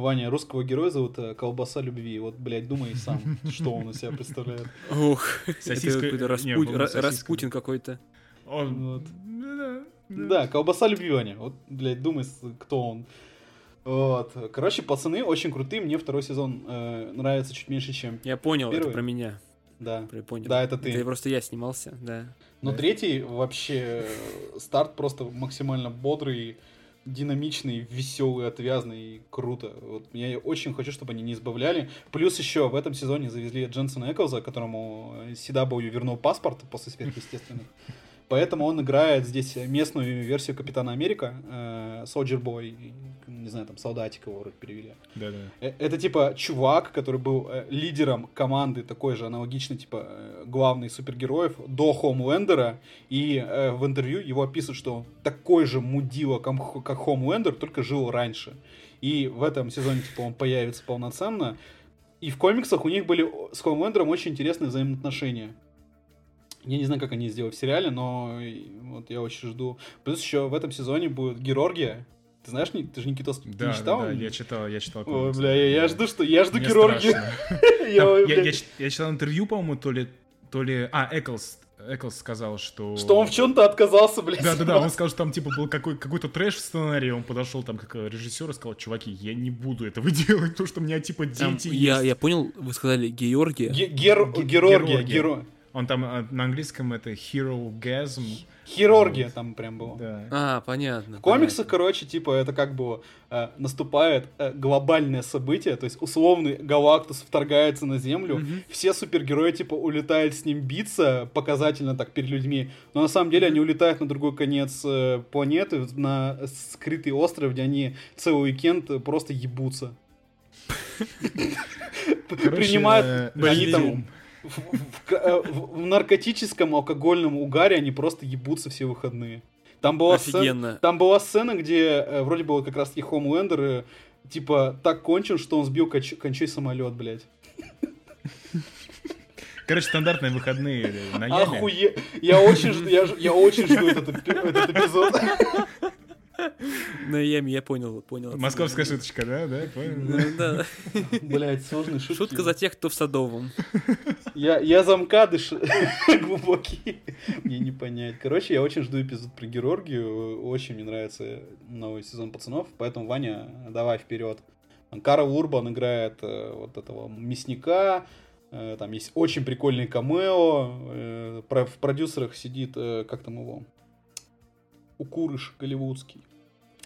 Ваня, русского героя зовут э, Колбаса Любви. Вот, блядь, думай сам, <laughs> что он из себя представляет. Ух, это Распутин какой-то. Да, Колбаса Любви, Ваня. Вот, блядь, думай, кто он. Вот. Короче, пацаны очень крутые. Мне второй сезон э, нравится чуть меньше, чем Я понял, первый. это про меня. Да. Я понял. Да, это ты. Это просто я снимался, да. Но да. третий вообще э, старт просто максимально бодрый динамичный, веселый, отвязный круто. Вот я очень хочу, чтобы они не избавляли. Плюс еще в этом сезоне завезли Дженсона Эклза, которому CW вернул паспорт после сверхъестественных. Поэтому он играет здесь местную версию Капитана Америка, э, Soldier Boy, не знаю, там, солдатик его вроде перевели. Да, да. Э, это, типа, чувак, который был э, лидером команды, такой же аналогичный, типа, главный супергероев до Хомлендера, и в интервью его описывают, что он такой же мудила, как, как Хомлендер, только жил раньше. И в этом сезоне, типа, он появится полноценно. И в комиксах у них были с Хомлендером очень интересные взаимоотношения. Я не знаю, как они сделают в сериале, но вот я очень жду. Плюс еще в этом сезоне будет Георгия. Ты знаешь, ты же Никитос да, не читал? Да, да, я читал, я читал. Ой, бля, я, я жду, что я жду Мне Георгия. <laughs> я, читал интервью, по-моему, то ли, то ли... А, Эклс, Эклс сказал, что... Что он в чем-то отказался, блядь. Да-да-да, он сказал, что там, типа, был какой- какой-то трэш в сценарии, он подошел там как режиссер и сказал, чуваки, я не буду этого <laughs> делать, потому что у меня, типа, дети там, есть. Я, я понял, вы сказали Георгия. Ге- Гер- Георгия, Георгия. Он там э, на английском это hero gasm. Хирургия вот. там прям было. Да. А, понятно. В комиксах, понятно. короче, типа, это как бы э, наступает э, глобальное событие, то есть условный Галактус вторгается на Землю, угу. все супергерои, типа, улетают с ним биться, показательно так перед людьми, но на самом деле они улетают на другой конец э, планеты, на скрытый остров, где они целый уикенд просто ебутся. Принимают, они там в, в, э, в, в наркотическом алкогольном угаре они просто ебутся все выходные. Там была, сцена, там была сцена, где э, вроде было как раз таки Хомлендер, э, типа, так кончен, что он сбил конч, кончой самолет, блядь. Короче, стандартные выходные на яме. Охуе... Я очень жду, я, я очень жду этот, этот эпизод. На яме, я понял, понял. Московская шуточка, да? Да, понял. Да. Блять, сложные шутки. Шутка за тех, кто в Садовом. Я, я замкады <laughs> глубокие. Мне не понять. Короче, я очень жду эпизод про Георгию. Очень мне нравится новый сезон пацанов. Поэтому, Ваня, давай вперед. Карл Урбан играет э, вот этого мясника. Э, там есть очень прикольный камео. Э, в продюсерах сидит, как там его, Укурыш голливудский.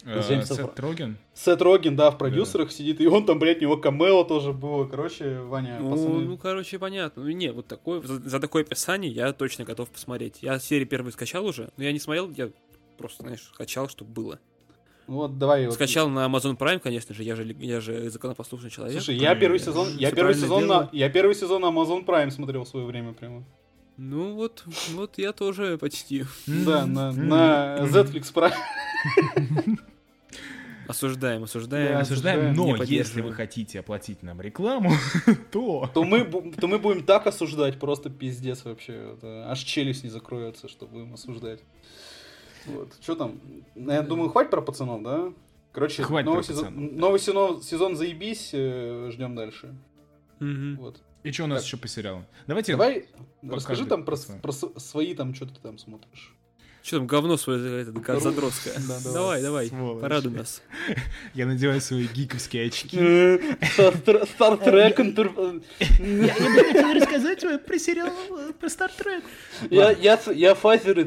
Э, Сет Роген? Сет Роген, да, в продюсерах да. сидит, и он там, блядь, у него камео тоже было. Короче, Ваня, ну, пацаны... Ну, короче, понятно. Ну, не, вот такое, за, за такое описание я точно готов посмотреть. Я серию первую скачал уже, но я не смотрел, я просто, знаешь, скачал, чтобы было. Ну вот, давай. Скачал вот... на Amazon Prime, конечно же, я же, я же законопослушный человек. Слушай, я первый сезон, я первый сезон, на, я первый сезон на Amazon Prime смотрел в свое время прямо. Ну вот, вот я тоже почти. Да, на, на <laughs> Netflix Prime. <laughs> Осуждаем, осуждаем. Да, осуждаем, но если вы хотите оплатить нам рекламу, <laughs> то... То мы, то мы будем так осуждать, просто пиздец вообще. Это, аж челюсть не закроется, что будем осуждать. Вот. Что там? Я думаю, хватит про пацанов, да? Короче, Хватит новый, сезон, новый сезон, сезон заебись, э, ждем дальше. Угу. Вот. И что у нас так. еще по сериалам? Давайте. Давай, расскажи там про, про свои там, что ты там смотришь. Что там, говно свое это, задротское? <laughs> давай, давай, порадуй нас. <laughs> Я надеваю свои гиковские очки. Стартрек Я бы хотел рассказать про сериал э, про Стартрек. Я фазеры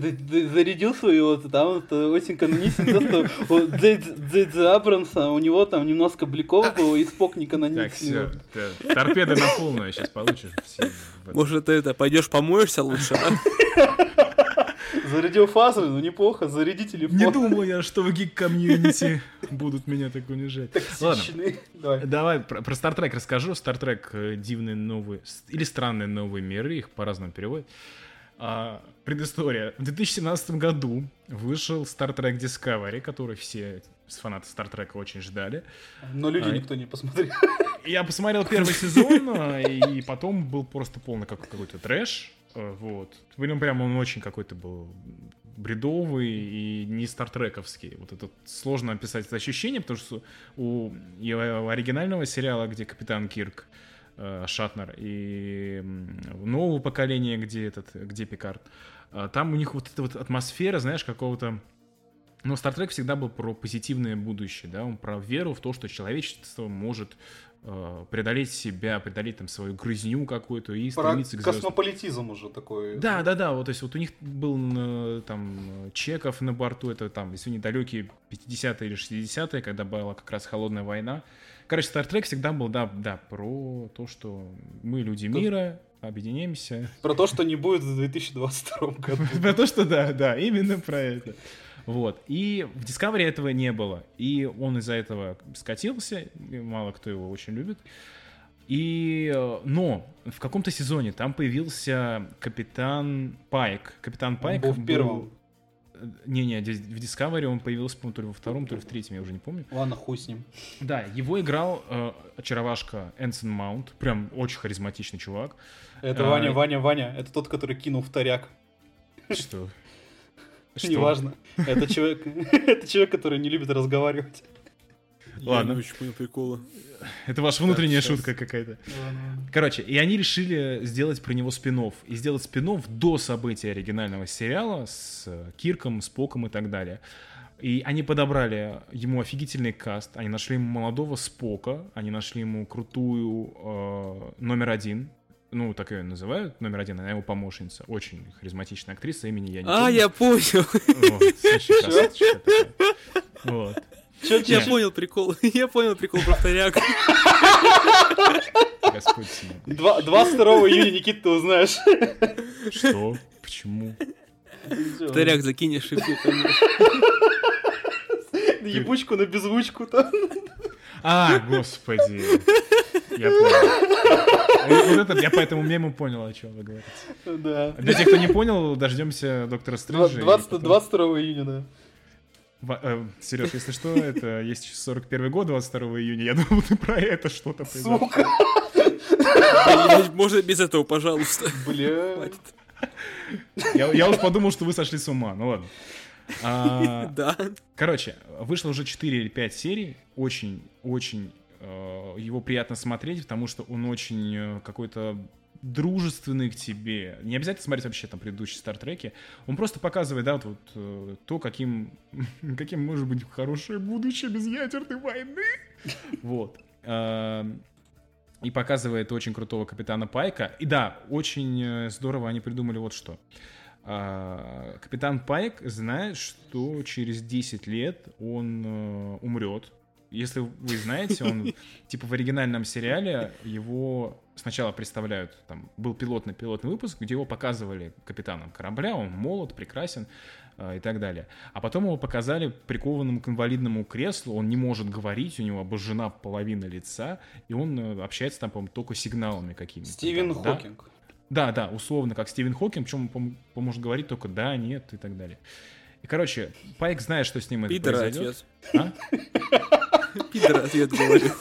зарядил свои, вот там очень каноничен, что Джейдзи Абрамса, у него там немножко бликов было, и Спок не каноничный. Так, все, торпеда на полную сейчас получишь. Может, ты это, пойдешь помоешься лучше, <laughs> Зарядил фазу, ну неплохо, заряди телефон. Не думал я, что в гик-комьюнити <laughs> будут меня так унижать. Ладно, давай. давай про, про Star Trek расскажу. Star Trek э, дивные новые, или странные новые миры, их по-разному переводят. А, предыстория. В 2017 году вышел Star Trek Discovery, который все фанаты Star Trek очень ждали. Но люди а, никто не посмотрел. <laughs> Я посмотрел первый сезон, а, и потом был просто полный какой-то трэш. Э, вот. Ну, прям он очень какой-то был бредовый и не стартрековский. Вот это сложно описать это ощущение, потому что у, оригинального сериала, где капитан Кирк, э, Шатнер, и нового поколения, где этот, где Пикард, э, там у них вот эта вот атмосфера, знаешь, какого-то но Star Trek всегда был про позитивное будущее, да, он про веру в то, что человечество может Э, преодолеть себя, преодолеть там свою грызню какую-то и Про стремиться к звездам. космополитизм уже такой. Да, да, да, вот, то есть вот у них был э, там Чеков на борту, это там, если недалекие 50-е или 60-е, когда была как раз холодная война. Короче, Star Trek всегда был, да, да, про то, что мы люди мира, объединимся. Про то, что не будет в 2022 году. <laughs> Про то, что да, да, именно про это. Вот. И в Discovery этого не было. И он из-за этого скатился. Мало кто его очень любит. И, э, но в каком-то сезоне там появился капитан Пайк. Капитан Пайк он был в первом. Не-не, в Discovery он появился, по-моему, то ли во втором, то ли в третьем, я уже не помню. Ладно, хуй с ним. Да, его играл э, очаровашка Энсон Маунт. Прям очень харизматичный чувак. Это а, Ваня, Ваня, Ваня. Это тот, который кинул вторяк. Что? Что? Неважно. Это человек, <laughs> это человек, который не любит разговаривать. Ладно. Я не очень понял прикола. Это ваша внутренняя шутка какая-то. Короче, и они решили сделать про него спин И сделать спин до событий оригинального сериала с Кирком, Споком и так далее. И они подобрали ему офигительный каст. Они нашли ему молодого Спока, они нашли ему крутую э, номер один ну, так ее называют, номер один, она его помощница, очень харизматичная актриса, имени я не помню. А, я понял. Вот, Я понял прикол, <laughs> я понял прикол про вторяк. Господь 22 июня, Никита, ты узнаешь. Что? Почему? Вторяк закинешь и все Ебучку на беззвучку там. А, господи. Я понял. Вот это, я по этому мему понял, о чем вы говорите. Да. Для тех, кто не понял, дождемся доктора Стрэнджа. 20, потом... 22 июня, да. Э, Сереж, если что, это есть 41 год, 22 июня. Я думал, ты про это что-то Сука! Можно без этого, пожалуйста. Бля. Я, я уж подумал, что вы сошли с ума. Ну ладно. А, да. Короче, вышло уже 4 или 5 серий. Очень, очень э, его приятно смотреть, потому что он очень э, какой-то дружественный к тебе. Не обязательно смотреть вообще там предыдущие стартреки. Он просто показывает, да, вот, вот э, то, каким, <laughs> каким может быть хорошее будущее без ядерной войны. <laughs> Вот. Э, и показывает очень крутого капитана Пайка. И да, очень э, здорово они придумали вот что. А, капитан Пайк знает, что через 10 лет он э, умрет. Если вы знаете, он <laughs> типа в оригинальном сериале его сначала представляют, там был пилотный пилотный выпуск, где его показывали капитаном корабля, он молод, прекрасен э, и так далее. А потом его показали прикованным к инвалидному креслу, он не может говорить, у него обожжена половина лица, и он э, общается там, по-моему, только сигналами какими-то. Стивен там, Хокинг. Да? Да, да, условно, как Стивен Хокинг, причем он может говорить только да, нет и так далее. И, короче, Пайк знает, что с ним это Пидор произойдет. ответ. А? <laughs> Пидор ответ говорю.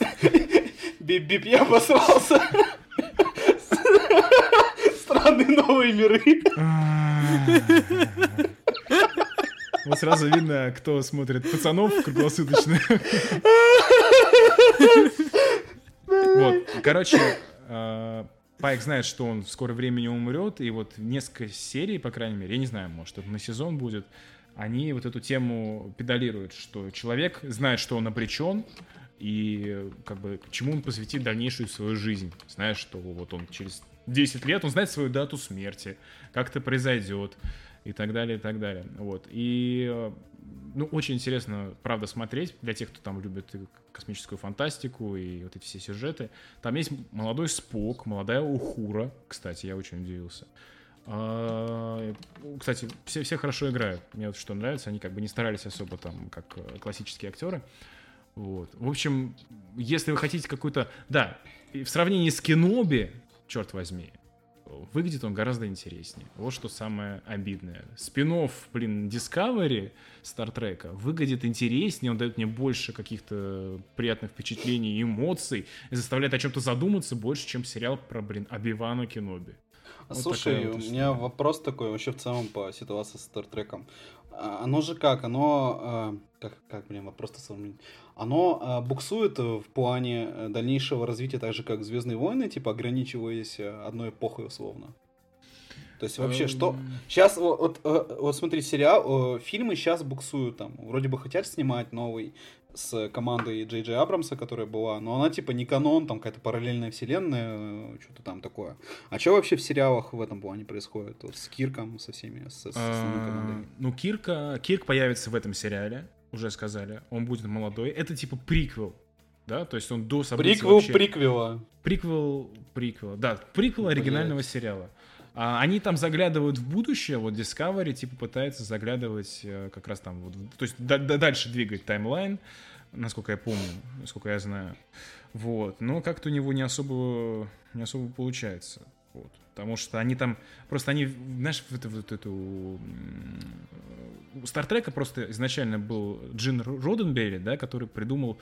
Бип-бип, я обосрался. Странные новые миры. Вот сразу видно, кто смотрит пацанов круглосуточно. Вот, короче, э, Пайк знает, что он в скором времени умрет, и вот несколько серий, по крайней мере, я не знаю, может, это на сезон будет, они вот эту тему педалируют, что человек знает, что он обречен, и как бы чему он посвятит дальнейшую свою жизнь, зная, что вот он через 10 лет, он знает свою дату смерти, как это произойдет, и так далее, и так далее. Вот. И ну, очень интересно, правда, смотреть для тех, кто там любит космическую фантастику и вот эти все сюжеты. Там есть молодой Спок, молодая Ухура, кстати, я очень удивился. А, кстати, все, все хорошо играют. Мне вот что нравится, они как бы не старались особо там, как э, классические актеры. Вот. В общем, если вы хотите какую-то... Да, в сравнении с Кеноби, черт возьми, выглядит он гораздо интереснее. Вот что самое обидное. Спинов, блин, Discovery Стартрека выглядит интереснее, он дает мне больше каких-то приятных впечатлений и эмоций и заставляет о чем-то задуматься больше, чем сериал про, блин, Обивану Кеноби. Вот Слушай, вот у меня вопрос такой вообще в целом по ситуации с Стартреком. А, оно же как? Оно... А, как, как блин, вопрос-то сам... Оно а, буксует в плане э, дальнейшего развития так же, как Звездные войны, типа ограничиваясь э, одной эпохой условно. То есть вообще что... Сейчас, вот, вот, э, вот смотри, сериал, фильмы сейчас буксуют там. Вроде бы хотят снимать новый с командой Джей Джей Абрамса, которая была, но она типа не канон, там какая-то параллельная вселенная, что-то там такое. А что вообще в сериалах в этом плане происходит? Вот с Кирком, со всеми, с, с, а, Ну, Кирка, Кирк появится в этом сериале, уже сказали. Он будет молодой. Это типа приквел, да? То есть он до событий Приквел вообще... приквела. Приквел приквела, да. Приквел оригинального сериала. А, они там заглядывают в будущее, вот Discovery типа пытается заглядывать э, как раз там, вот, то есть да, да, дальше двигать таймлайн, насколько я помню, насколько я знаю. Вот. Но как-то у него не особо, не особо получается. Вот. Потому что они там, просто они, знаешь, вот, вот эту... У Стартрека просто изначально был Джин Роденберри, да, который придумал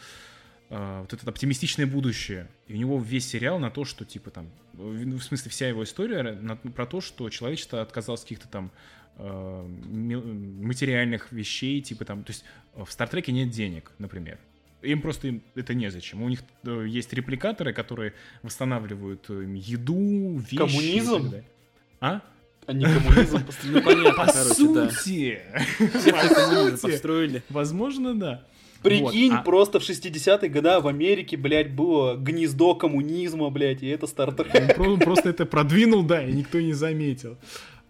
э, вот это оптимистичное будущее. И у него весь сериал на то, что, типа, там, в смысле, вся его история на, про то, что человечество отказалось от каких-то там э, материальных вещей, типа там, то есть в Стартреке нет денег, например. Им просто это незачем. У них э, есть репликаторы, которые восстанавливают э, еду, вещи. Коммунизм? А? А не коммунизм. Ну, понятно, По сути. Все построили. Возможно, да. Прикинь, вот, а... просто в 60-е годы в Америке, блядь, было гнездо коммунизма, блядь, и это Стартрек. Он просто это продвинул, да, и никто не заметил.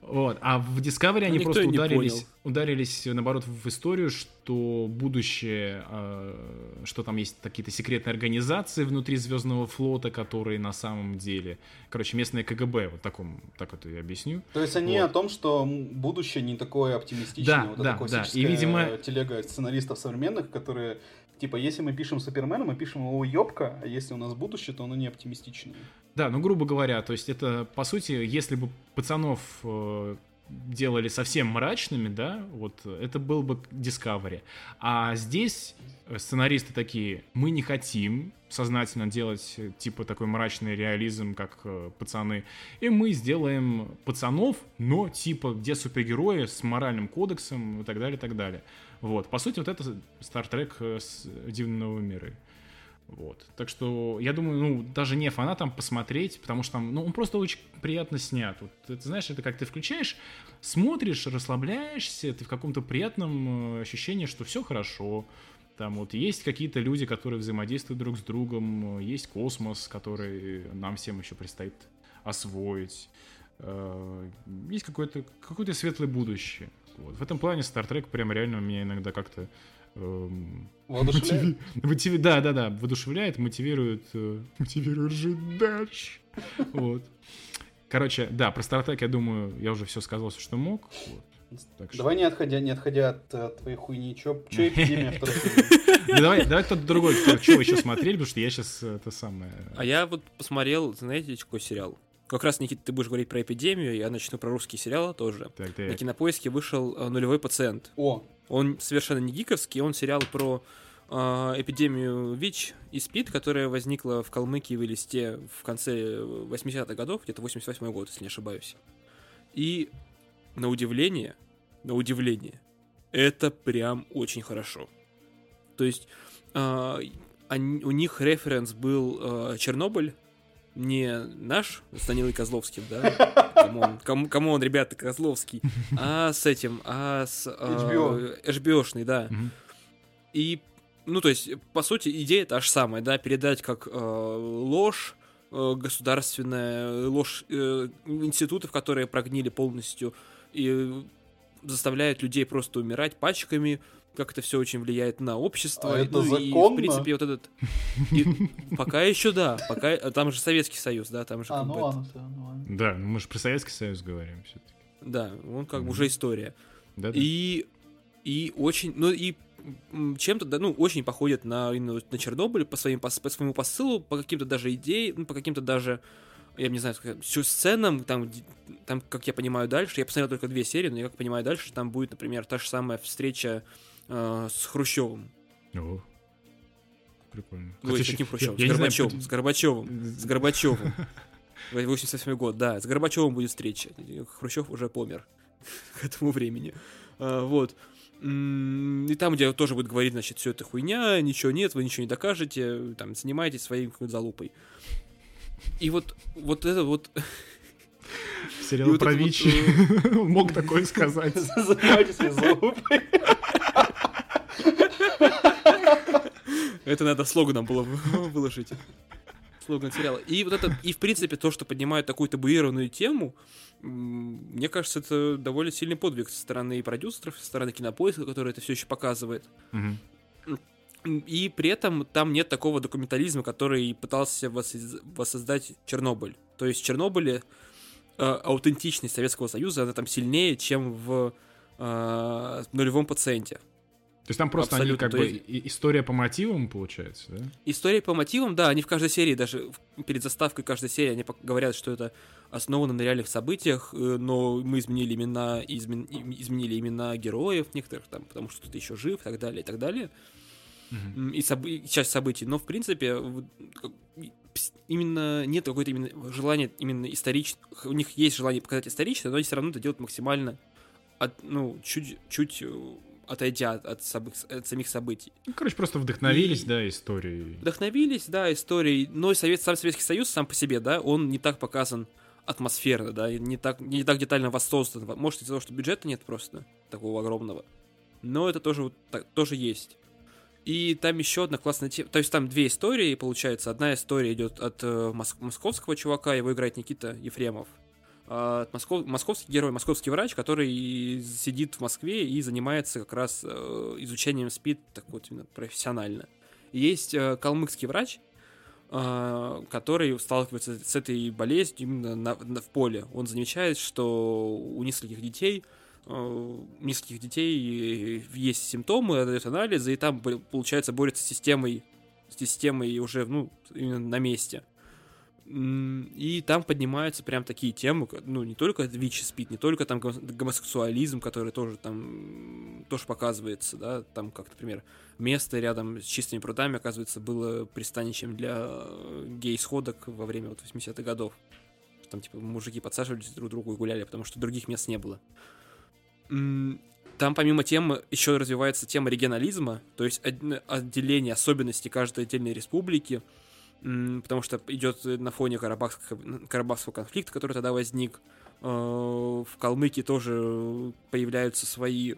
Вот. А в Discovery они просто ударились, ударились, наоборот, в историю, что будущее, э, что там есть какие-то секретные организации внутри Звездного флота, которые на самом деле, короче, местное КГБ, вот таком, так это я объясню. То есть они вот. о том, что будущее не такое оптимистичное, да, вот да, да. И, видимо... телега сценаристов современных, которые Типа, если мы пишем Супермена, мы пишем его ёбка, а если у нас будущее, то оно не оптимистичное. Да, ну, грубо говоря, то есть это, по сути, если бы пацанов э, делали совсем мрачными, да, вот это был бы Discovery. А здесь сценаристы такие, мы не хотим сознательно делать типа такой мрачный реализм, как э, пацаны, и мы сделаем пацанов, но типа где супергерои с моральным кодексом и так далее, и так далее. Вот, по сути, вот это Star Trek э, с Дивные новые миры. Вот. Так что, я думаю, ну, даже не фанатам посмотреть, потому что там, ну, он просто очень приятно снят. Вот, ты, знаешь, это как ты включаешь, смотришь, расслабляешься, ты в каком-то приятном э, ощущении, что все хорошо. Там вот есть какие-то люди, которые взаимодействуют друг с другом, есть космос, который нам всем еще предстоит освоить. Э, есть какое-то какое светлое будущее. Вот. В этом плане Star Trek прям реально меня иногда как-то эм? Мотиви... Да, да, да, воодушевляет, мотивирует, э, мотивирует жить дальше. Вот. Короче, да, про Trek, я думаю, я уже все сказал, все, что мог. Вот. Так что... Давай не отходя, не отходя от, от твоей хуйни, чё, чё эпидемия <laughs> Давай, давай кто-то другой, что вы еще смотрели, потому что я сейчас это самое... А я вот посмотрел, знаете, какой сериал? Как раз, Никита, ты будешь говорить про эпидемию, я начну про русские сериалы тоже. Так, так. На кинопоиске вышел э, нулевой пациент. О! Он совершенно не гиковский, он сериал про э, эпидемию ВИЧ и СПИД, которая возникла в Калмыкии в Элисте в конце 80-х годов, где-то 88 год, если не ошибаюсь. И на удивление, на удивление, это прям очень хорошо. То есть э, они, у них референс был э, Чернобыль, не наш с Данилой Козловским, да? <laughs> Come on, кому, кому он, ребята, Козловский, а с этим, а с... Э, HBO. HBO -шный, да. И, ну, то есть, по сути, идея та же самая, да, передать как э, ложь, э, государственная ложь э, институтов, которые прогнили полностью и заставляют людей просто умирать пачками, как это все очень влияет на общество. А это ну, законно? И, в принципе, вот этот... И, пока еще да. Пока... Там же Советский Союз, да, там же... А, ну ладно, все, ну ладно. Да, ну мы же про Советский Союз говорим все-таки. Да, он как бы уже история. Да, да. И, и очень... Ну и чем-то, да, ну, очень походит на, на Чернобыль по, своим, по, по своему посылу, по каким-то даже идеям, ну, по каким-то даже я не знаю, сценам, там, там, как я понимаю дальше, я посмотрел только две серии, но я как понимаю дальше, там будет, например, та же самая встреча э, с Хрущевым. О, прикольно. Ой, с каким Хрущевым? Я, с, Горбачевым, знаю, с Горбачевым. С <laughs> Горбачевым. <laughs> 88 год, да, с Горбачевым будет встреча. Хрущев уже помер <laughs> к этому времени. А, вот. И там, где тоже будет говорить, значит, все это хуйня, ничего нет, вы ничего не докажете, там, занимайтесь своей какой-то залупой. И вот, вот это вот... Сериал вот про ВИЧ вот, э, мог такое сказать. Занимайтесь залупой. Это надо слоганом было <laughs> выложить. Слоган сериала. И вот это, и в принципе то, что поднимает такую табуированную тему, мне кажется, это довольно сильный подвиг со стороны продюсеров, со стороны кинопоиска, который это все еще показывает. И при этом там нет такого документализма, который пытался воссоздать Чернобыль. То есть в Чернобыле э, аутентичность Советского Союза, она там сильнее, чем в э, нулевом пациенте. То есть там просто Абсолютно. они как есть... бы история по мотивам получается, да? История по мотивам, да, они в каждой серии, даже перед заставкой каждой серии они говорят, что это основано на реальных событиях, э, но мы изменили имена, измен... изменили имена героев некоторых там, потому что кто-то еще жив и так далее, и так далее. Uh-huh. И, соб... и часть событий. Но в принципе именно нет какой-то именно желания именно исторично. У них есть желание показать исторично, но они все равно это делают максимально от, ну, чуть, чуть э, отойдя от, от, собы- от самих событий. Ну, короче, просто вдохновились, и... да, историей. Вдохновились, да, историей. Но Совет, сам Советский Союз сам по себе, да, он не так показан атмосферно, да, не так, не так детально воссоздан. Может, из-за того, что бюджета нет просто такого огромного. Но это тоже, так, тоже есть. И там еще одна классная тема. То есть там две истории, получается. Одна история идет от э, моск- московского чувака, его играет Никита Ефремов. А, Москов, московский герой, московский врач, который сидит в Москве и занимается как раз э, изучением СПИД так вот именно профессионально. есть э, калмыцкий врач, э, который сталкивается с этой болезнью именно на, на, в поле. Он замечает, что у нескольких детей нескольких детей есть симптомы, дает анализы, и там, получается, борется с системой, с системой уже, ну, именно на месте. И там поднимаются прям такие темы, ну, не только ВИЧ спит, не только там гомосексуализм, который тоже там тоже показывается, да, там, как, например, место рядом с чистыми прудами, оказывается, было пристанищем для гей-сходок во время вот 80-х годов. Там, типа, мужики подсаживались друг другу и гуляли, потому что других мест не было. Там помимо темы еще развивается тема регионализма, то есть отделение особенностей каждой отдельной республики, потому что идет на фоне Карабахского, Карабахского конфликта, который тогда возник. Э, в Калмыкии тоже появляются свои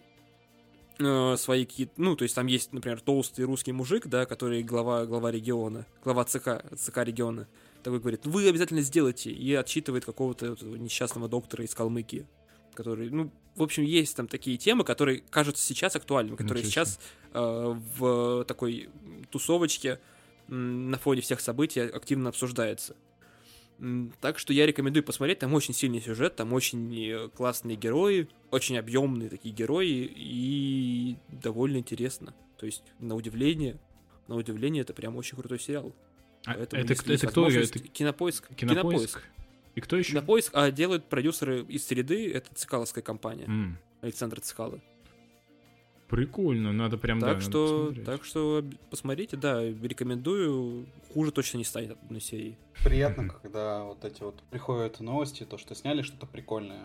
э, свои какие ну, то есть там есть, например, толстый русский мужик, да, который глава, глава региона, глава ЦК, ЦК региона, такой говорит, вы обязательно сделайте, и отчитывает какого-то несчастного доктора из Калмыкии, который, ну, в общем, есть там такие темы, которые кажутся сейчас актуальными, которые сейчас э, в такой тусовочке на фоне всех событий активно обсуждается. Так что я рекомендую посмотреть, там очень сильный сюжет, там очень классные герои, очень объемные такие герои и довольно интересно. То есть, на удивление, на удивление, это прям очень крутой сериал. А Поэтому, это, это, кто? Это... Кинопоиск. Кинопоиск. Кинопоиск. И кто еще? Кинопоиск, а делают продюсеры из среды, это Цикаловская компания. Mm. Александр Цикало. Прикольно, надо прям так да, что, так что посмотрите, да, рекомендую. Хуже точно не станет от одной серии. Приятно, mm-hmm. когда вот эти вот приходят новости, то, что сняли что-то прикольное.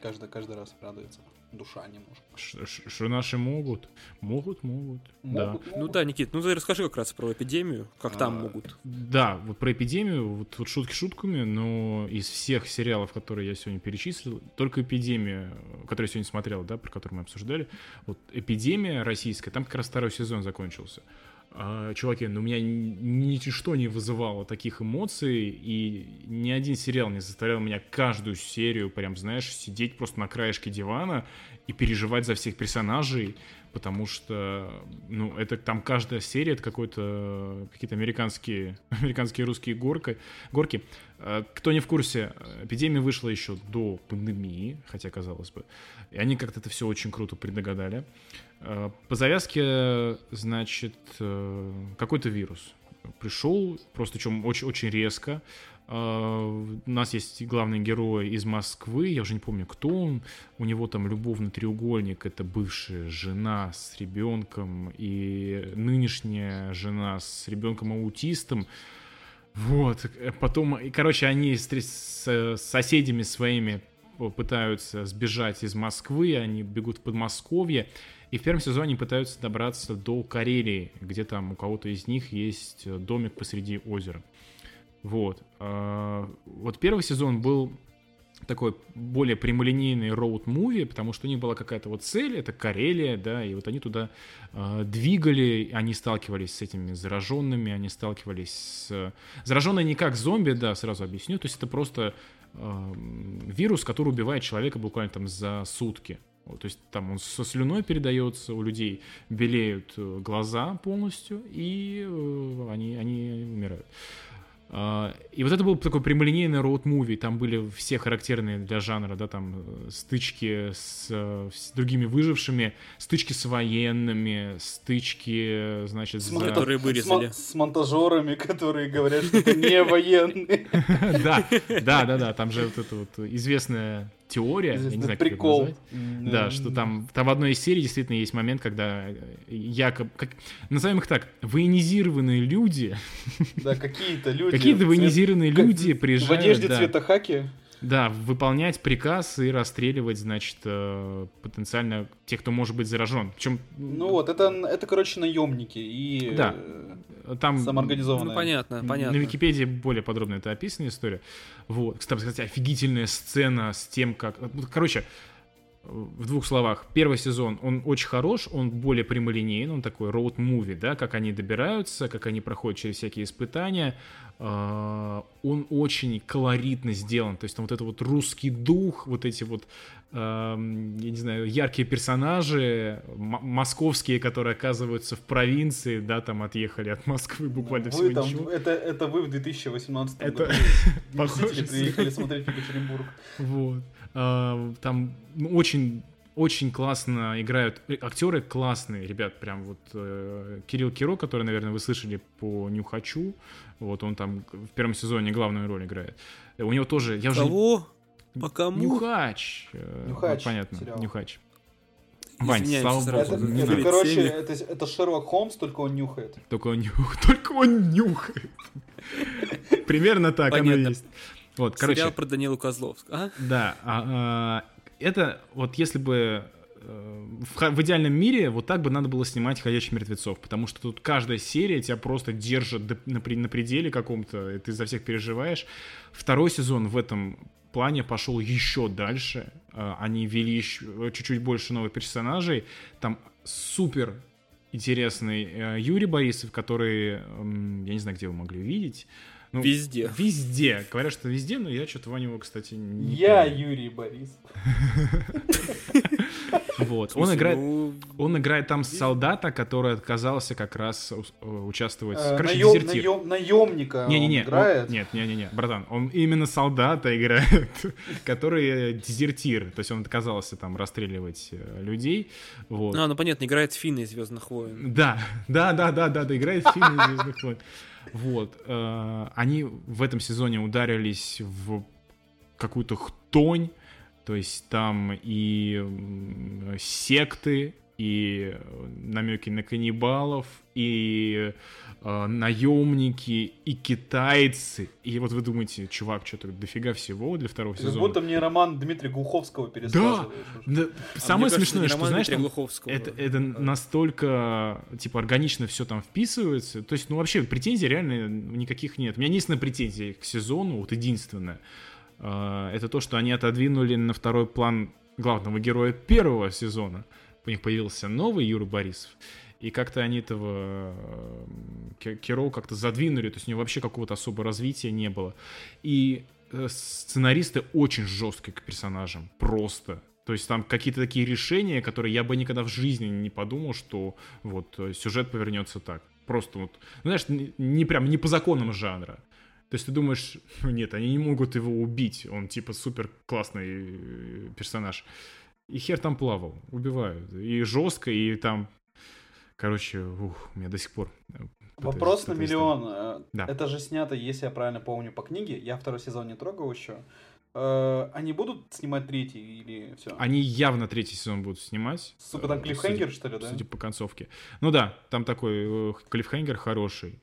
Каждый, каждый раз радуется. Душа немножко. Что наши могут? Могут, могут. могут да. Могут. Ну да, Никит, ну ты расскажи как раз про эпидемию, как а, там могут. Да, вот про эпидемию, вот, вот шутки шутками, но из всех сериалов, которые я сегодня перечислил, только эпидемия, которую я сегодня смотрел, да, про которую мы обсуждали, вот эпидемия российская, там как раз второй сезон закончился. А, чуваки, ну у меня ничто не вызывало таких эмоций, и ни один сериал не заставлял меня каждую серию, прям, знаешь, сидеть просто на краешке дивана и переживать за всех персонажей, потому что, ну, это там каждая серия, это какой-то, какие-то американские, <laughs> американские русские горки, горки. А, кто не в курсе, эпидемия вышла еще до пандемии, хотя, казалось бы, и они как-то это все очень круто предугадали. А, по завязке, значит, э, какой-то вирус пришел, просто чем очень, очень резко. А, у нас есть главный герой из Москвы, я уже не помню, кто он. У него там любовный треугольник, это бывшая жена с ребенком и нынешняя жена с ребенком-аутистом. Вот, потом, короче, они с, с соседями своими пытаются сбежать из Москвы, они бегут в Подмосковье, и в первом сезоне пытаются добраться до Карелии, где там у кого-то из них есть домик посреди озера. Вот. А, вот первый сезон был такой более прямолинейный роуд-муви, потому что у них была какая-то вот цель, это Карелия, да, и вот они туда э, двигали, они сталкивались с этими зараженными, они сталкивались с... Зараженные не как зомби, да, сразу объясню, то есть это просто э, вирус, который убивает человека буквально там за сутки. То есть там он со слюной передается, у людей белеют э, глаза полностью, и э, они, они умирают. А, и вот это был такой прямолинейный роуд-муви, там были все характерные для жанра, да, там э, стычки с, с другими выжившими, стычки с военными, стычки, значит, с, за... которые вырезали. С, с монтажерами, которые говорят, что это не военные. <laughs> Да, да, да, да, там же вот эта вот известная теория, Здесь я не знаю, прикол. как это назвать. Да, что там, там в одной из серий действительно есть момент, когда якобы, как, назовем их так, военизированные люди. Да, какие-то люди. Какие-то военизированные люди приезжают. В одежде цвета хаки. Да, выполнять приказ и расстреливать, значит, э, потенциально тех, кто может быть заражен. Причем... Ну вот, это, это короче, наемники и да. Там, самоорганизованные. Ну, понятно, понятно. На Википедии более подробно это описана история. Вот, кстати, офигительная сцена с тем, как... Короче, в двух словах, первый сезон, он очень хорош, он более прямолинейный, он такой роуд-муви, да, как они добираются, как они проходят через всякие испытания, а, он очень колоритно сделан, то есть там вот это вот русский дух, вот эти вот, я не знаю, яркие персонажи, московские, которые оказываются в провинции, да, там отъехали от Москвы буквально вы всего там, ничего. Это, это вы в 2018 это... году <laughs> приехали смотреть Екатеринбург. Вот. А, там ну, очень очень классно играют э, актеры классные, ребят, прям вот э, Кирилл Киро, который, наверное, вы слышали по Нюхачу, вот он там в первом сезоне главную роль играет. У него тоже, я уже кого? По кому? Нюхач. Э, Нюхач. Вот, понятно, сериал. Нюхач. Вань, слава богу. Это, не это короче, это, это Шерлок Холмс, только он нюхает. Только он нюхает. <laughs> Только он нюхает. Примерно так оно и есть. Вот, короче. Сериал про Данилу Козловского. А? Да. А, а, это вот если бы э, в, в идеальном мире вот так бы надо было снимать «Ходячих мертвецов», потому что тут каждая серия тебя просто держит на, на пределе каком-то, и ты за всех переживаешь. Второй сезон в этом плане пошел еще дальше. Э, они ввели еще, чуть-чуть больше новых персонажей. Там супер интересный э, Юрий Борисов, который, я не знаю, где вы могли увидеть, ну, везде. Везде. Говорят, что везде, но я что-то Ваню, кстати, не Я помню. Юрий Борис. Вот. Он играет, ну, он играет там солдата, который отказался как раз э, участвовать. Э, Короче, дезертир. Наемника не-не-не, играет. Нет, не-не-не, братан, он именно солдата играет, <laughs> который дезертир. То есть он отказался там расстреливать э, людей. Вот. А, ну понятно, играет Финн из Звездных войн. Да, да, да, да, да, да, играет Финн из Звездных войн. Вот. Э, они в этом сезоне ударились в какую-то хтонь, то есть там и секты, и намеки на каннибалов, и э, наемники, и китайцы. И вот вы думаете, чувак, что-то дофига всего для второго сезона. Как будто мне роман Дмитрия Глуховского пересказываешь. Да, да. А самое смешное, кажется, что, знаешь, там, это, это настолько, типа, органично все там вписывается. То есть, ну, вообще, претензий реально никаких нет. У меня единственная претензия к сезону, вот единственная, э, это то, что они отодвинули на второй план главного героя первого сезона. У них появился новый Юра Борисов. И как-то они этого э, Кероу как-то задвинули, то есть у него вообще какого-то особого развития не было. И э, сценаристы очень жесткие к персонажам, просто. То есть там какие-то такие решения, которые я бы никогда в жизни не подумал, что вот э, сюжет повернется так. Просто вот, знаешь, не прям не по законам жанра. То есть ты думаешь, нет, они не могут его убить, он типа супер классный персонаж. И хер там плавал, убивают. И жестко, и там Короче, ух, у меня до сих пор... Э, Вопрос на миллион. Э, да. Это же снято, если я правильно помню, по книге. Я второй сезон не трогал еще. Э, они будут снимать третий или все? Они явно третий сезон будут снимать. Сука, там клиффхенгер, что ли, да? Судя по концовке. Ну да, там такой клиффхенгер хороший.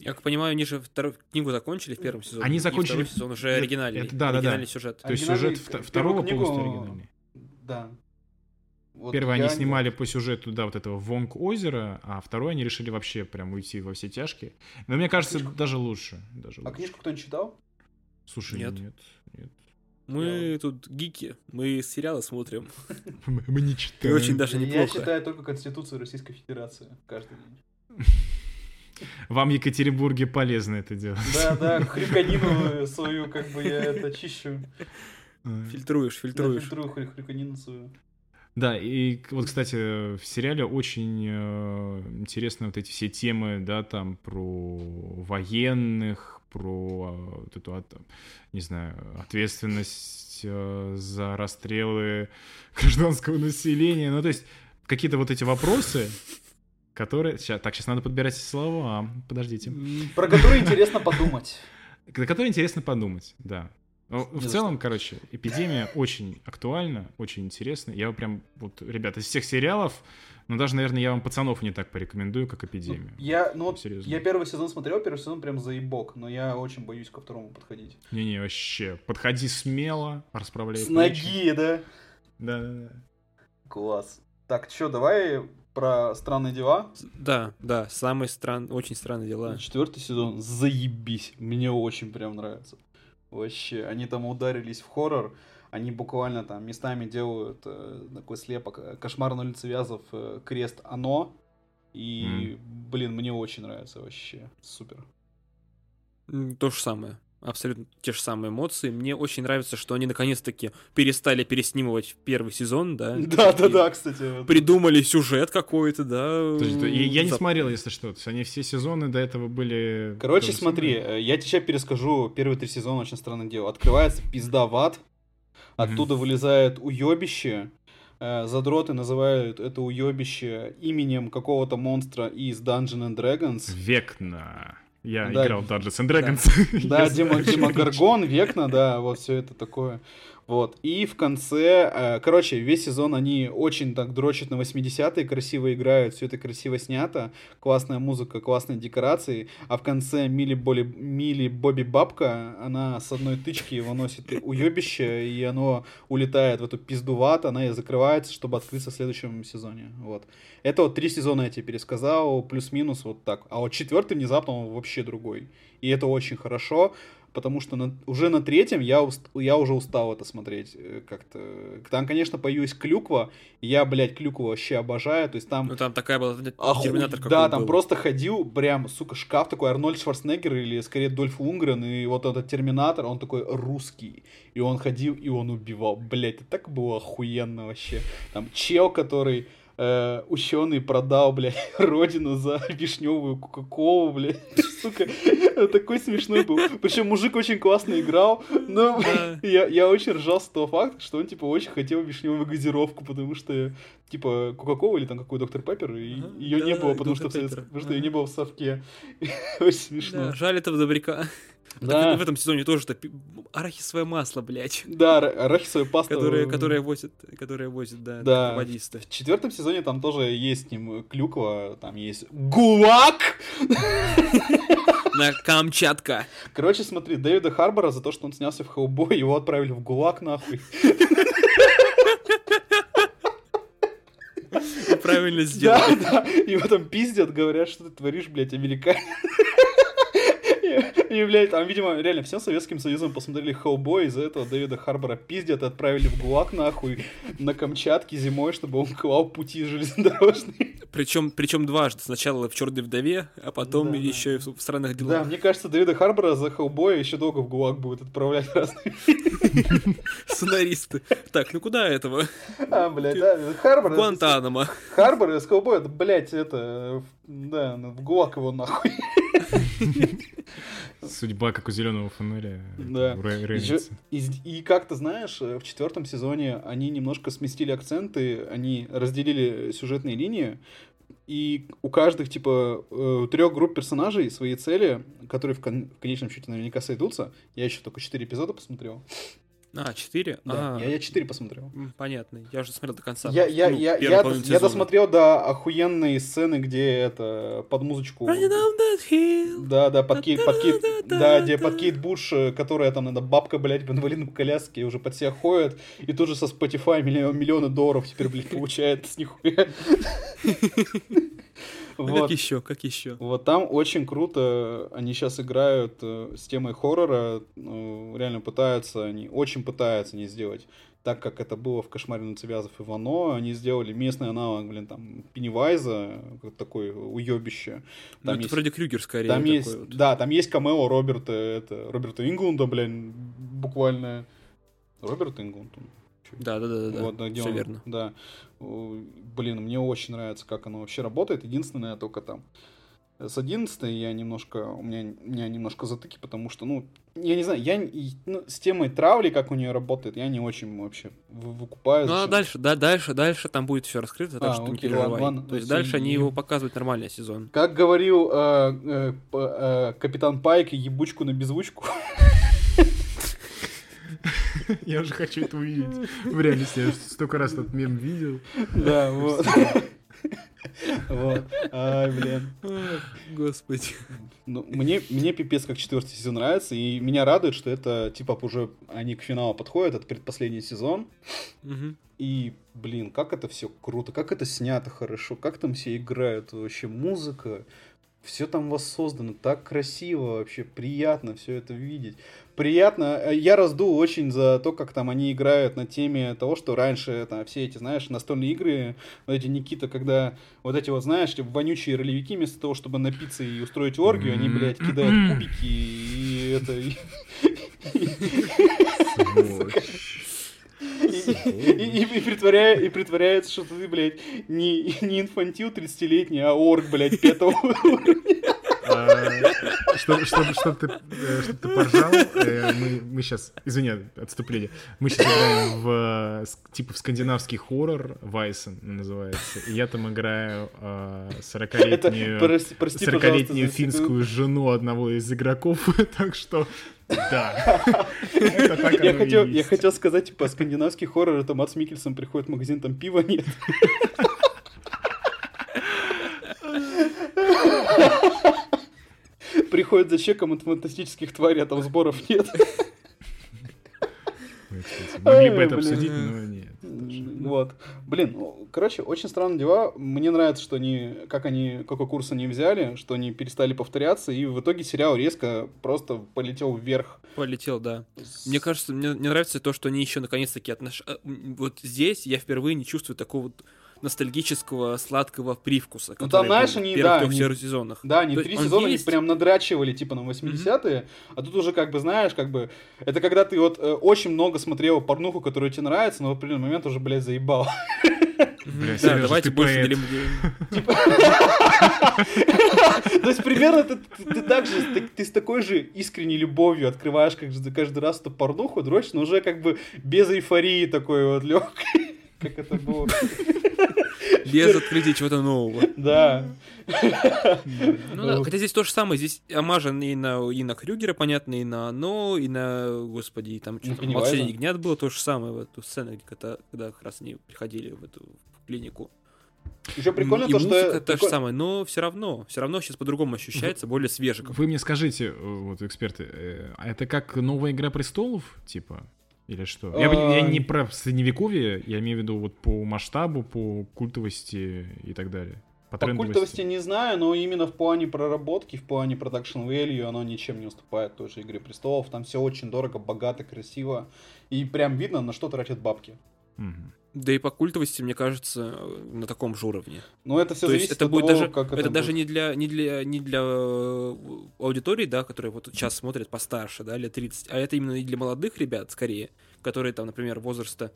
Я как понимаю, они же вторую книгу закончили в первом сезоне. Они закончили. второй сезон уже оригинальный. Это, да, оригинальный да, да. сюжет. То есть сюжет второго книгу... полностью оригинальный. Да. Вот Первое они снимали по сюжету, да, вот этого Вонг озера, а второе они решили вообще прям уйти во все тяжкие. Но мне кажется, книжку... даже лучше. Даже а лучше. книжку кто-нибудь читал? Слушай, нет, нет. нет. Мы Я... тут гики, мы сериалы смотрим. <laughs> Мы не читаем. очень даже неплохо. Я читаю только Конституцию Российской Федерации каждый день. <laughs> Вам в Екатеринбурге полезно это делать. Да, да, <laughs> хрюканину свою, как бы я это чищу. Фильтруешь, фильтруешь. Да, фильтрую хрюканину свою. Да, и вот, кстати, в сериале очень э, интересны вот эти все темы, да, там про военных, про э, вот эту, не знаю, ответственность э, за расстрелы <laughs> гражданского населения. Ну, то есть какие-то вот эти вопросы, которые... Сейчас, так, сейчас надо подбирать слова. Подождите. Про которые интересно подумать. Про которые интересно подумать, да. Ну, в целом, короче, эпидемия <laughs> очень актуальна, очень интересна. Я прям, вот, ребята, из всех сериалов, ну, даже, наверное, я вам пацанов не так порекомендую, как эпидемию. Ну, я, ну, вот, Серьезно. я первый сезон смотрел, первый сезон прям заебок, но я очень боюсь ко второму подходить. Не-не, вообще, подходи смело, расправляй С ноги, да? Да-да-да. Класс. Так, что, давай про странные дела? Да, да, самые стран... очень странные дела. Четвертый сезон, заебись, мне очень прям нравится. Вообще, они там ударились в хоррор, они буквально там местами делают э, такой слепок э, «Кошмар на улице Вязов», э, «Крест Оно», и, mm. блин, мне очень нравится вообще, супер. То же самое абсолютно те же самые эмоции. Мне очень нравится, что они наконец-таки перестали переснимывать первый сезон, да. <laughs> Да, да, да, кстати. Придумали сюжет какой-то, да. есть, я не смотрел, если что. То есть они все сезоны до этого были. Короче, смотри. Э, я тебе перескажу. Первые три сезона очень странное дело. Открывается пизда в ад. Оттуда mm-hmm. вылезает уебище. Э, задроты называют это уебище именем какого-то монстра из Dungeons and Dragons. Векна. Я да, играл в Dungeons and Dragons. Да, <laughs> да Дима, Дима Гаргон, Векна, да, вот все это такое. Вот. И в конце, э, короче, весь сезон они очень так дрочат на 80-е, красиво играют, все это красиво снято, классная музыка, классные декорации, а в конце Мили, Боли, Мили Бобби Бабка, она с одной тычки выносит уебище, и оно улетает в эту пизду в ад, она и закрывается, чтобы открыться в следующем сезоне. Вот. Это вот три сезона я тебе пересказал, плюс-минус вот так. А вот четвертый внезапно он вообще другой. И это очень хорошо потому что на, уже на третьем я, уст, я уже устал это смотреть э, как-то. Там, конечно, появилась клюква, я, блядь, клюкву вообще обожаю, то есть там... Ну, там такая была Оху... терминатор Да, там был. просто ходил прям, сука, шкаф такой Арнольд Шварценеггер или, скорее, Дольф Лунгрен, и вот этот терминатор, он такой русский, и он ходил, и он убивал. Блядь, это так было охуенно вообще. Там чел, который э, ученый продал, блядь, <laughs> родину за вишневую кока-колу, блядь. <laughs> Сука, такой смешной был. Причем мужик очень классно играл, но я, я очень ржал с того факта, что он, типа, очень хотел вишневую газировку, потому что, типа, кока-кола или там какой доктор Пеппер, и ага, ее да, не было, потому что, потому что ее не было в совке. <laughs> очень смешно. Да, жаль этого добряка. Да. В этом сезоне тоже что арахисовое масло, блядь. Да, арахисовое паста. Которое, которое возит, которое возит, да, да. водисты. В четвертом сезоне там тоже есть с ним клюква, там есть гулаг! На Камчатка. Короче, смотри, Дэвида Харбора за то, что он снялся в Хеллбой, его отправили в ГУЛАГ нахуй. Правильно сделали. Да, да. Его там пиздят, говорят, что ты творишь, блядь, американец. <laughs> И, блядь, там, видимо, реально всем Советским Союзом посмотрели Хеллбой, из-за этого Дэвида Харбора пиздят и отправили в ГУЛАГ нахуй на Камчатке зимой, чтобы он клал пути железнодорожные. Причем, причем дважды. Сначала в Черной вдове, а потом да, еще да. и в странных делах. Да, мне кажется, Дэвида Харбора за Хеллбоя еще долго в ГУЛАГ будет отправлять разные <laughs> Сценаристы. Так, ну куда этого? А, блядь, да, Харбор... Гуантанамо. Харбор из Хеллбоя, блядь, это... Да, в ГУЛАГ его нахуй. Судьба, как у зеленого фонаря. Да. И, и как то знаешь, в четвертом сезоне они немножко сместили акценты, они разделили сюжетные линии, и у каждых, типа, э, трех групп персонажей свои цели, которые в, кон- в конечном счете наверняка сойдутся. Я еще только четыре эпизода посмотрел. А, 4? Да, а, я, я 4 посмотрел. Понятно, я уже смотрел до конца. Я, я, ну, я, я, я досмотрел до охуенной сцены, где это под музычку. Да, да, под Кейт, под Кейт, да, где под Кейт Буш, э, которая там, надо бабка, блядь, в инвалидной коляске уже под себя ходит, и тут же со Spotify миллион, миллионы долларов теперь, блядь, <laughs> получает с нихуя. <laughs> Вот. Как еще, как еще? Вот там очень круто, они сейчас играют э, с темой хоррора, э, реально пытаются, они очень пытаются не сделать так, как это было в «Кошмаре на Цивязов и Вано», они сделали местный аналог, блин, там, Пеннивайза, такое уебище. Ну, это есть, Фредди Крюгер скорее. Там есть, вот. Да, там есть камео Роберта, это, Роберта Инглунда, блин, буквально. Роберт Инглунд, да, да, да, да. Вот, да, Все он, верно. Да. Блин, мне очень нравится, как оно вообще работает. Единственное, только там с 11 я немножко, у меня, у меня немножко затыки, потому что, ну, я не знаю, я ну, с темой травли, как у нее работает, я не очень вообще выкупаю. Ну, а дальше, да, дальше, дальше там будет все раскрыто, так а, что окей, не переживай. Ладно, То есть дальше они его показывают нормальный сезон. Как говорил э, э, э, капитан Пайк, ебучку на беззвучку. <laughs> <laughs> Я уже хочу это увидеть. В реальности я столько раз этот мем видел. Да, <laughs> вот. Вот. Ай, блин. Господи. Ну, мне, мне пипец как четвертый сезон нравится, и меня радует, что это, типа, уже они к финалу подходят, это предпоследний сезон. Угу. И, блин, как это все круто, как это снято хорошо, как там все играют, вообще музыка, все там воссоздано так красиво, вообще приятно все это видеть. Приятно, э, я раздул очень за то, как там они играют на теме того, что раньше там все эти, знаешь, настольные игры, вот эти Никита, когда вот эти вот, знаешь, типа, вонючие ролевики вместо того, чтобы напиться и устроить оргию, они, блядь, кидают кубики и это... И, и, и, притворяя, и притворяется, что ты, блядь, не, не инфантил 30-летний, а орг, блядь, пятого уровня. Чтобы ты э, ты поржал, э, мы сейчас, извини, отступление, мы сейчас играем в, типа, в скандинавский хоррор, Вайсен называется, и я там играю 40-летнюю э, 40 финскую жену одного из игроков, <laughs> так что да. я, хотел, я хотел сказать, типа, скандинавский хоррор, это Мац Микельсон приходит в магазин, там пива нет. Приходит за чеком от фантастических тварей, а там сборов нет. Могли бы это обсудить, но нет. Вот. Блин, ну, короче, очень странные дела. Мне нравится, что они, как они, какой курс они взяли, что они перестали повторяться, и в итоге сериал резко просто полетел вверх. Полетел, да. Мне кажется, мне, мне нравится то, что они еще наконец-таки отнош... Э, вот здесь я впервые не чувствую такого вот ностальгического сладкого привкуса. Ну там, знаешь, они, да, трех они, сезонах. Да, они три сезона есть... прям надрачивали, типа, на 80-е, mm-hmm. а тут уже, как бы, знаешь, как бы, это когда ты вот э, очень много смотрел порнуху, которая тебе нравится, но в определенный момент уже, блядь, заебал. Бля, да, давайте больше делим типа То есть примерно ты так же, ты с такой же искренней любовью открываешь каждый раз эту порнуху, дрочь, но уже как бы без эйфории такой вот легкой. Как это было. Без открытия чего-то нового. Да. Ну да, хотя здесь то же самое, здесь омажен и на, и на Крюгера, понятно, и на Оно, и на, господи, и там что-то «Молчание ягнят» было то же самое, в эту сцену, где, когда, когда как раз они приходили в эту в клинику. Еще прикольно и то, музыка что... та же самая, но все равно, все равно сейчас по-другому ощущается, более свеженько. Вы мне скажите, вот эксперты, э, а это как новая «Игра престолов», типа? Или что? Я, я не про средневековье, я имею в виду вот по масштабу, по культовости и так далее. По, по культовости не знаю, но именно в плане проработки, в плане продакшн value оно ничем не уступает той же Игре Престолов. Там все очень дорого, богато, красиво. И прям видно, на что тратят бабки. Угу. Да и по культовости, мне кажется, на таком же уровне. Ну, это все То зависит есть это от будет того, даже, как это, это будет. даже не для, не для, не для э, аудитории, да, которые вот сейчас смотрят постарше, да, лет 30, а это именно и для молодых ребят, скорее, которые там, например, возраста,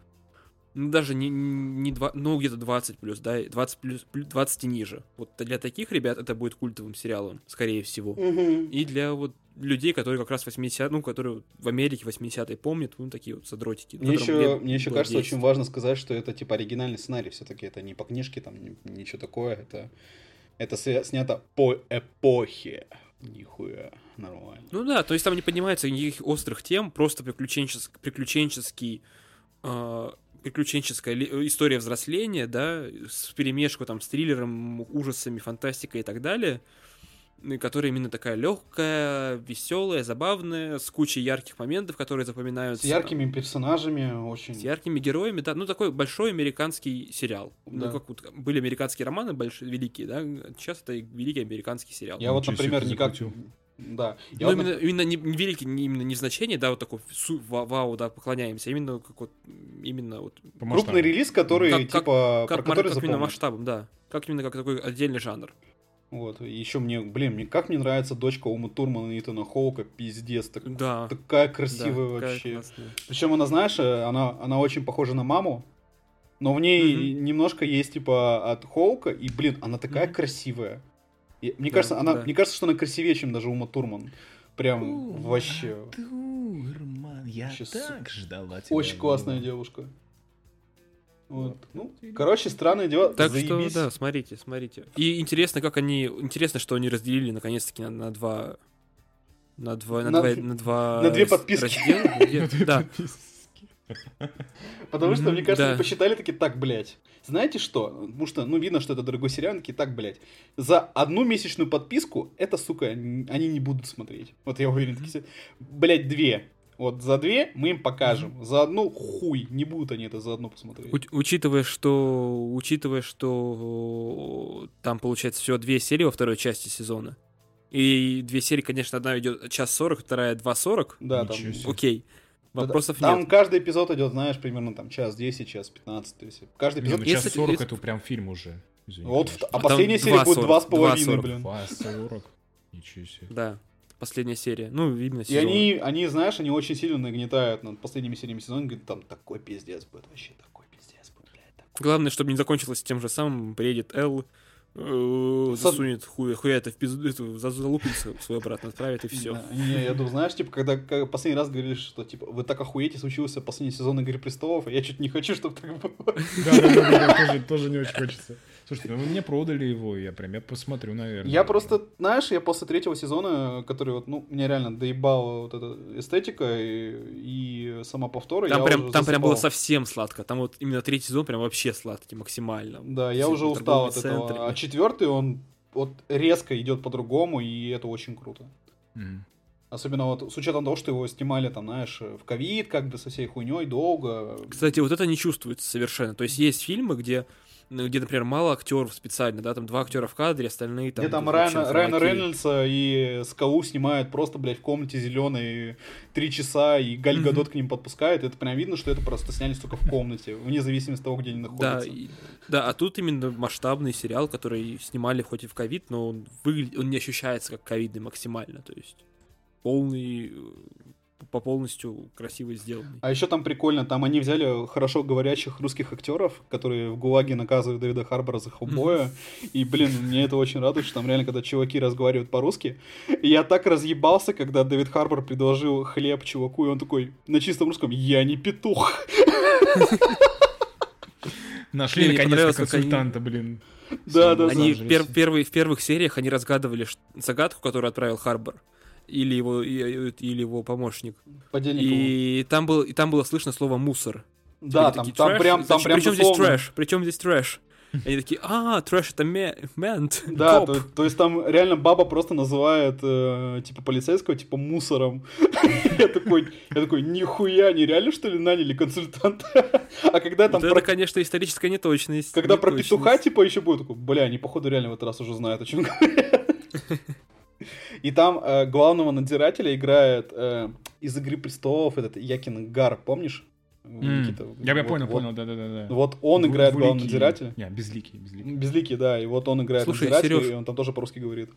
ну, даже не, не 2, ну, где-то 20 плюс, да, 20 плюс, 20 и ниже. Вот для таких ребят это будет культовым сериалом, скорее всего. Угу. И для вот людей, которые как раз 80 ну, которые в Америке 80-е помнят, ну, такие вот задротики. Мне еще, мне еще кажется 10. очень важно сказать, что это, типа, оригинальный сценарий все-таки, это не по книжке, там, ничего такое, это, это снято по эпохе. Нихуя, нормально. Ну да, то есть там не поднимается никаких острых тем, просто приключенческий, приключенческий э, приключенческая история взросления, да, с перемешку там с триллером, ужасами, фантастикой и так далее которая именно такая легкая, веселая, забавная, с кучей ярких моментов, которые запоминаются. С яркими персонажами очень. С яркими героями, да. Ну, такой большой американский сериал. Да. Ну, как вот были американские романы большие, великие, да. Сейчас это великий американский сериал. Я вот, например, никак... Да. Я ну, вот... именно, именно не, не великий, не, именно не значение, да, вот такой су, вау, да, поклоняемся, а именно как вот, именно вот... Крупный релиз, который, как, типа, как, про который как именно масштабом, да. Как именно как такой отдельный жанр. Вот. Еще мне, блин, мне как мне нравится дочка Умы Турмана и Итана Хоука, пиздец. Так, да. Такая красивая да, вообще. Причем она, знаешь, она, она очень похожа на маму, но в ней mm-hmm. немножко есть типа от Хоука, и, блин, она такая mm-hmm. красивая. И, мне, да, кажется, она, да. мне кажется, что она красивее, чем даже Ума Турман. Прям Ума вообще. Турман, я Сейчас... так ждала тебя. Очень классная девушка. Вот. Ну, короче, странное дело. Так Заебись. что, да, смотрите, смотрите. И интересно, как они. Интересно, что они разделили наконец-таки на, на два. На два. На, на, два, на два. На две подписки. Раздела, <laughs> да. Потому что, мне кажется, да. посчитали таки так, блядь. Знаете что? Потому что, ну, видно, что это дорогой сериал, такие так, блядь. За одну месячную подписку, это, сука, они не будут смотреть. Вот я уверен, такие, блядь, две. Вот за две мы им покажем, за одну хуй, не будут они это за одну посмотреть. У- учитывая, что, учитывая, что там получается всего две серии во второй части сезона, и две серии, конечно, одна идет час сорок, вторая два сорок. Да, там. Окей. Вопросов там нет. каждый эпизод идет, знаешь, примерно там час 10, час 15. То есть каждый эпизод... Не, ну, час 40 это прям фильм уже. Извините, вот, а, а последняя серия будет два с половиной, блин. 2.40. Ничего себе. Да последняя серия. Ну, именно сезон. И они, они, знаешь, они очень сильно нагнетают над последними сериями сезона, говорят, там такой пиздец будет, вообще такой пиздец будет, блядь. Такой. Главное, чтобы не закончилось тем же самым, приедет Эл, э, засунет хуя, хуя это в пизду, эту, залупится свой обратно отправит и все. Не, я думаю, знаешь, типа, когда последний раз говоришь, что типа вы так охуете, случился последний сезон Игры престолов, а я чуть не хочу, чтобы так было. Да, да, да, тоже не очень хочется. Слушайте, ну мне продали его, я прям я посмотрю, наверное. Я просто, знаешь, я после третьего сезона, который вот, ну, меня реально доебала вот эта эстетика и, и сама повтора. Там, прям, там прям было совсем сладко. Там вот именно третий сезон прям вообще сладкий максимально. Да, я уже устал от этого. А четвертый, он вот резко идет по-другому, и это очень круто. Mm. Особенно вот с учетом того, что его снимали там, знаешь, в ковид, как бы со всей хуйней долго. Кстати, вот это не чувствуется совершенно. То есть есть фильмы, где ну, где, например, мало актеров специально, да, там два актера в кадре, остальные там... Где там Райана, Райана Рейнольдса и Скалу снимают просто, блядь, в комнате зеленой три часа, и Галь mm-hmm. Гадот к ним подпускает, это прям видно, что это просто снялись только в комнате, вне зависимости от того, где они находятся. Да, и, да а тут именно масштабный сериал, который снимали хоть и в ковид, но он, выглядит, он не ощущается как ковидный максимально, то есть полный по полностью красиво сделанный. А еще там прикольно, там они взяли хорошо говорящих русских актеров, которые в ГУЛАГе наказывают Дэвида Харбора за хеллбоя, <laughs> и, блин, мне это очень радует, что там реально, когда чуваки разговаривают по-русски, я так разъебался, когда Дэвид Харбор предложил хлеб чуваку, и он такой на чистом русском «Я не петух». <laughs> Нашли наконец-то консультанта, блин. Да, да, они пер, первые, в первых сериях они разгадывали загадку, которую отправил Харбор или его или его помощник. Подельник и там был и там было слышно слово мусор. Да, там, там прям там прям Причем здесь трэш? Причем здесь трэш? Они такие, а, трэш это мент. Да, <laughs> то, то есть там реально баба просто называет э, типа полицейского типа мусором. <laughs> я такой, я такой, нихуя, не реально что ли наняли консультанта? <laughs> а когда там... это, конечно, историческая неточность. Когда про петуха типа еще будет, такой, бля, они походу реально в этот раз уже знают, о чем говорят. И там э, главного надзирателя играет э, из Игры престолов этот Якин Гар, помнишь? Никита. Я, вот, понял, вот, понял, да, да, да. Вот он играет главного надзирателя. Не, безликий, безликий. Безликий, да, и вот он играет Слушай, надзирателя, Сереж, и он там тоже по-русски говорит.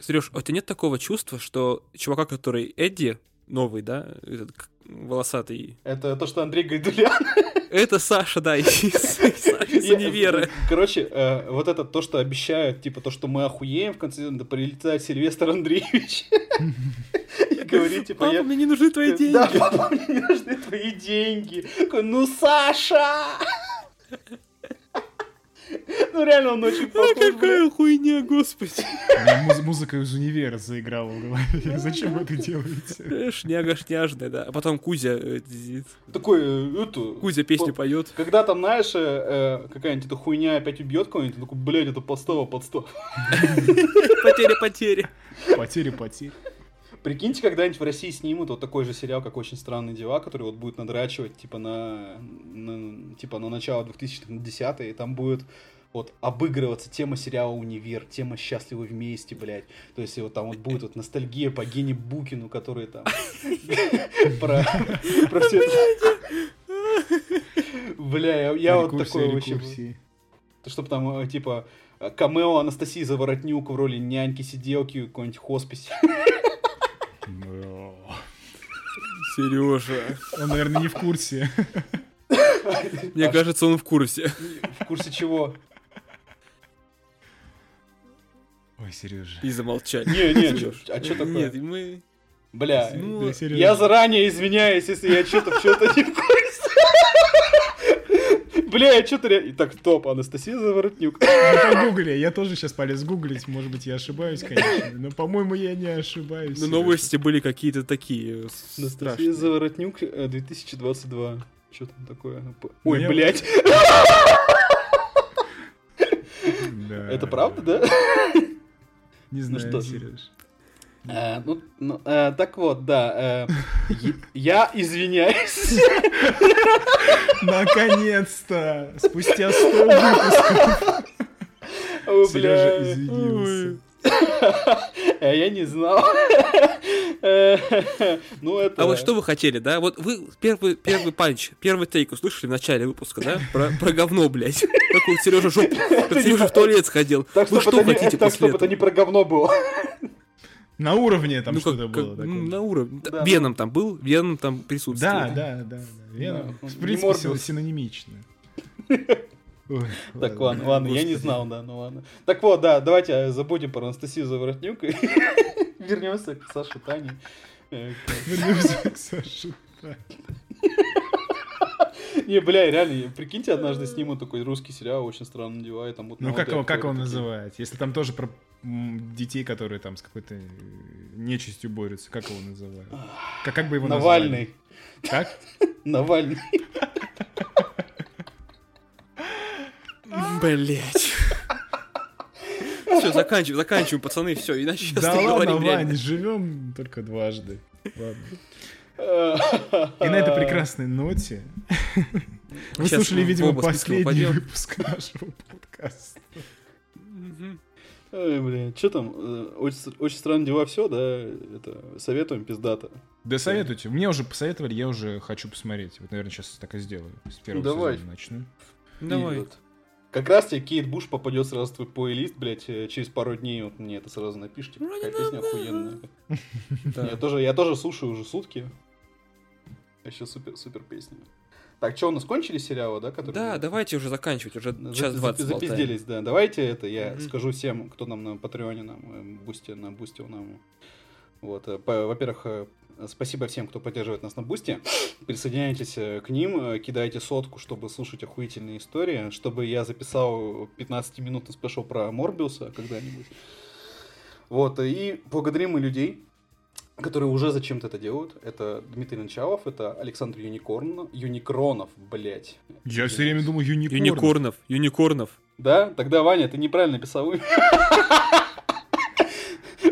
Сереж, а у тебя нет такого чувства, что чувака, который Эдди, новый, да, этот волосатый... Это то, что Андрей Гайдулян? <laughs> Это Саша, да, из, из универа. Короче, э, вот это то, что обещают, типа то, что мы охуеем, в конце да прилетает Сильвестр Андреевич. <laughs> И говорит, типа... Папа, мне не нужны твои деньги. Да, папа, мне не нужны твои деньги. Ну, Саша! Ну реально он очень похож. А какая хуйня, господи. Муз музыка из универа заиграла в голове. Зачем вы это делаете? Шняга шняжная, да. А потом Кузя Такой, э, эту... Кузя песню поет. Когда там, знаешь, э, какая-нибудь эта хуйня опять убьет кого-нибудь, такой, блядь, это подстава, подстава. Потери, потери. Потери, потери. Прикиньте, когда-нибудь в России снимут вот такой же сериал, как «Очень странные дела», который вот будет надрачивать, типа, на, на типа, на начало 2010 и там будет вот обыгрываться тема сериала «Универ», тема «Счастливы вместе», блядь. То есть вот там вот будет вот ностальгия по Гене Букину, который там <laughs> про все это. Бля, я вот такой вообще... Чтобы там, э, типа, камео Анастасии Заворотнюк в роли няньки-сиделки, какой-нибудь хосписе. Сережа. Он, наверное, не в курсе. <laughs> Мне кажется, он в курсе. В курсе чего? Ой, Сережа. И замолчать. Не, не, а что такое? Нет, мы... Бля, ну, я заранее извиняюсь, если я что-то в что-то не в курсе. Бля, я что-то... Ре... Так, топ, Анастасия Заворотнюк. Ну, погугли, я тоже сейчас полез гуглить, может быть, я ошибаюсь, конечно, но, по-моему, я не ошибаюсь. Но новости были какие-то такие Анастасия Заворотнюк 2022. Э, что там такое? Ой, блядь. <laughs> Это правда, да? Не ну знаю, ну, что? Сереж. Э, ну, ну э, так вот, да. Э, я извиняюсь. Наконец-то! Спустя 100 выпусков. Сережа извинился. А я не знал. ну, это... А вот что вы хотели, да? Вот вы первый, первый панч, первый тейк услышали в начале выпуска, да? Про, про говно, блядь. Как у Сережа жоп... <laughs> Как Сережа в туалет сходил. Так, вы что хотите Так, чтобы это не про говно было. На уровне там ну, что-то было. Такое. На уровне. Да. Веном там был, Веном там присутствовал. Да, да, да. да. Веном, да. в принципе, синонимично. <laughs> Ой, так, ладно, ладно, я не знал, да, ну ладно. Так вот, да, давайте забудем про Анастасию Заворотнюк и <laughs> вернемся к Саше Тане. Вернемся к Саше Тане. Не, бля, реально, прикиньте, однажды снимут такой русский сериал, очень странно дела, там вот Ну как его, как его называть? Если там тоже про детей, которые там с какой-то нечистью борются, как его называют? Как, как бы его Навальный. Назвали? Как? <laughs> Навальный. Блять. Все, заканчиваем, заканчиваем, пацаны, все, иначе сейчас Да ладно, Вань, живем только дважды. Ладно. И на этой прекрасной ноте вы слушали, видимо, последний выпуск нашего подкаста. Ой, блин, что там? Э, очень, очень странные дела, все, да? Это советуем пиздата. Да советуйте. Мне уже посоветовали, я уже хочу посмотреть. Вот, наверное, сейчас так и сделаю. С первого Давай. сезона начну. Давай. И вот. Как раз тебе Кейт Буш попадет сразу в твой плейлист, блядь, э, через пару дней вот мне это сразу напишите. Какая песня охуенная. Я тоже, я тоже слушаю уже сутки. Еще супер, супер песня. Так, что, у нас кончились сериалы, да? Которые... Да, давайте уже заканчивать, уже час двадцать Запизделись, да. Давайте это, я mm-hmm. скажу всем, кто нам на Патреоне, нам, э, Boosty, на Boosty нам Вот, во-первых, Спасибо всем, кто поддерживает нас на Бусте. Присоединяйтесь к ним, кидайте сотку, чтобы слушать охуительные истории, чтобы я записал 15-минутный special про Морбиуса когда-нибудь. Вот, и благодарим мы людей, которые уже зачем-то это делают. Это Дмитрий Началов, это Александр Юникорн, Юникронов, блять. Я все время думаю Юникорнов. Юникорнов, Юникорнов. Да? Тогда, Ваня, ты неправильно писал. <laughs>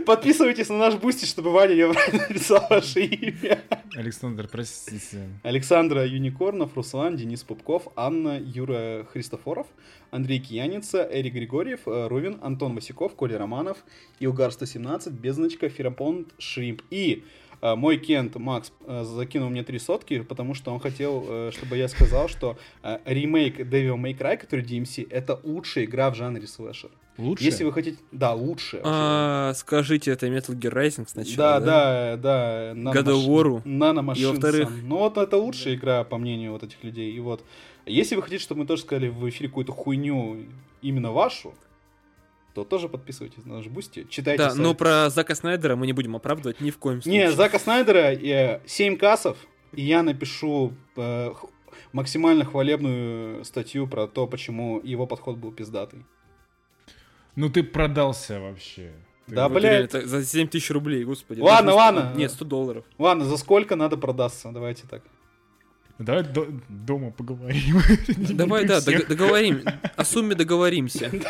Подписывайтесь на наш Boosty, чтобы Ваня не написал <laughs> ваше имя. Александр, простите. Александра Юникорнов, Руслан, Денис Пупков, Анна, Юра Христофоров, Андрей Кияница, Эрик Григорьев, э, Рувин, Антон Васяков, Коля Романов, Илгар 117, Безночка, Ферапонт, Шримп и мой Кент Макс э, закинул мне три сотки, потому что он хотел, чтобы я сказал, что ремейк Devil May Cry, который DMC, это лучшая игра в жанре слэшер. Лучше? Если вы хотите... Да, лучше. А, скажите, это Metal Gear Rising сначала, да? Да, да, да. God of War. Наномашин. И во-вторых... Ну вот это лучшая игра, по мнению вот этих людей. И вот, если вы хотите, чтобы мы тоже сказали в эфире какую-то хуйню именно вашу, то тоже подписывайтесь на наш Boosty, читайте Да, сайт. но про Зака Снайдера мы не будем оправдывать ни в коем случае. Не, Зака Снайдера э, 7 кассов, и я напишу э, максимально хвалебную статью про то, почему его подход был пиздатый. Ну ты продался вообще. да, вот блядь. Это за 7 тысяч рублей, господи. Ладно, Даже ладно. Нет, 100 долларов. Ладно, за сколько надо продаться? Давайте так. Давай до дома поговорим. <laughs> Давай, да, договорим. О сумме договоримся. <laughs>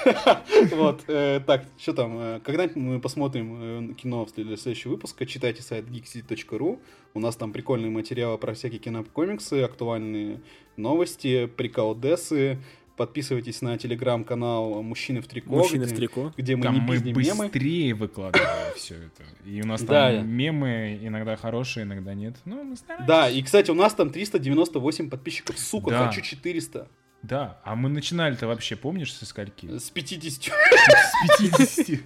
Вот, э, так, что там, э, когда-нибудь мы посмотрим э, кино для следующего выпуска, читайте сайт geeksy.ru, у нас там прикольные материалы про всякие кинокомиксы, актуальные новости, приколдесы, Подписывайтесь на телеграм-канал «Мужчины в трико», Мужчины где, в трико. где мы там не мы мемы. быстрее выкладываем <laughs> все это. И у нас там мемы иногда хорошие, иногда нет. Ну, мы стараемся. Да, и, кстати, у нас там 398 подписчиков. Сука, да. хочу 400. Да, а мы начинали-то вообще, помнишь, со скольки? С 50. С 50.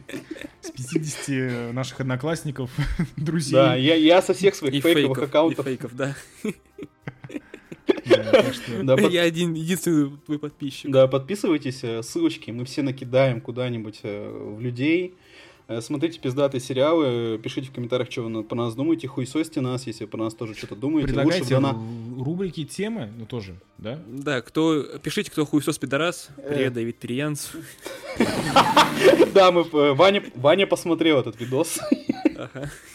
С 50 наших одноклассников, <laughs> друзей. Да, я, я со всех своих фейковых аккаунтов. И фейков, да. Я один, единственный твой подписчик. Да, подписывайтесь, э, ссылочки мы все накидаем куда-нибудь э, в людей. Э, смотрите пиздатые сериалы, пишите в комментариях, что вы по нас думаете, хуесосьте нас, если по нас тоже что-то думаете. Предлагайте Лучше, она... рубрики, темы, ну тоже, да? Да, кто, пишите, кто хуесос пидорас. Привет, Давид Триянц. <laughs> Да, мы, Ваня, Ваня посмотрел этот видос.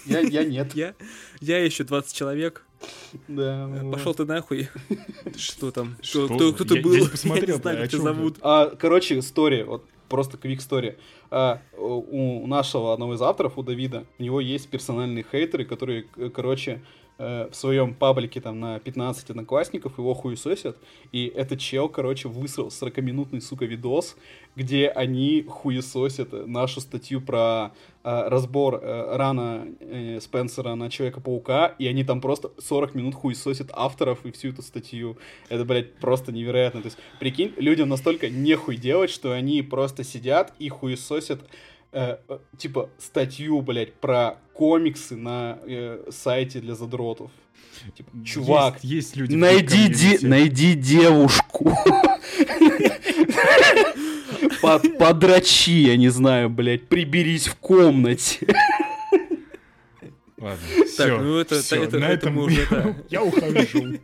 Я, нет. Я, я еще 20 человек. Да. Пошел ты нахуй. Что там? Кто, кто, кто ты был? <laughs> Я не посмотрел, я не зовут. А, короче, история, вот просто квик story. А, у нашего одного из авторов, у Давида, у него есть персональные хейтеры, которые, короче, Э, в своем паблике там на 15 одноклассников, его хуесосят, и этот чел, короче, высрал 40-минутный, сука, видос, где они хуесосят нашу статью про э, разбор э, рана э, Спенсера на Человека-паука, и они там просто 40 минут хуесосят авторов и всю эту статью. Это, блядь, просто невероятно. То есть, прикинь, людям настолько нехуй делать, что они просто сидят и хуесосят э, э, типа статью, блядь, про комиксы на э, сайте для задротов. Типа, чувак, есть, есть люди найди, де, найди девушку. Подрачи, я не знаю, блядь, приберись в комнате. Ладно, так, ну это, все, это, на это этом мы уже, да. Я ухожу.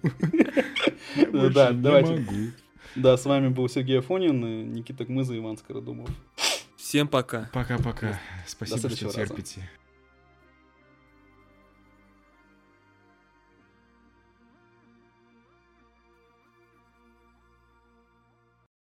Да, давайте. Да, с вами был Сергей Афонин, Никита Гмыза и Иван Скородумов. Всем пока. Пока-пока. Спасибо, что терпите.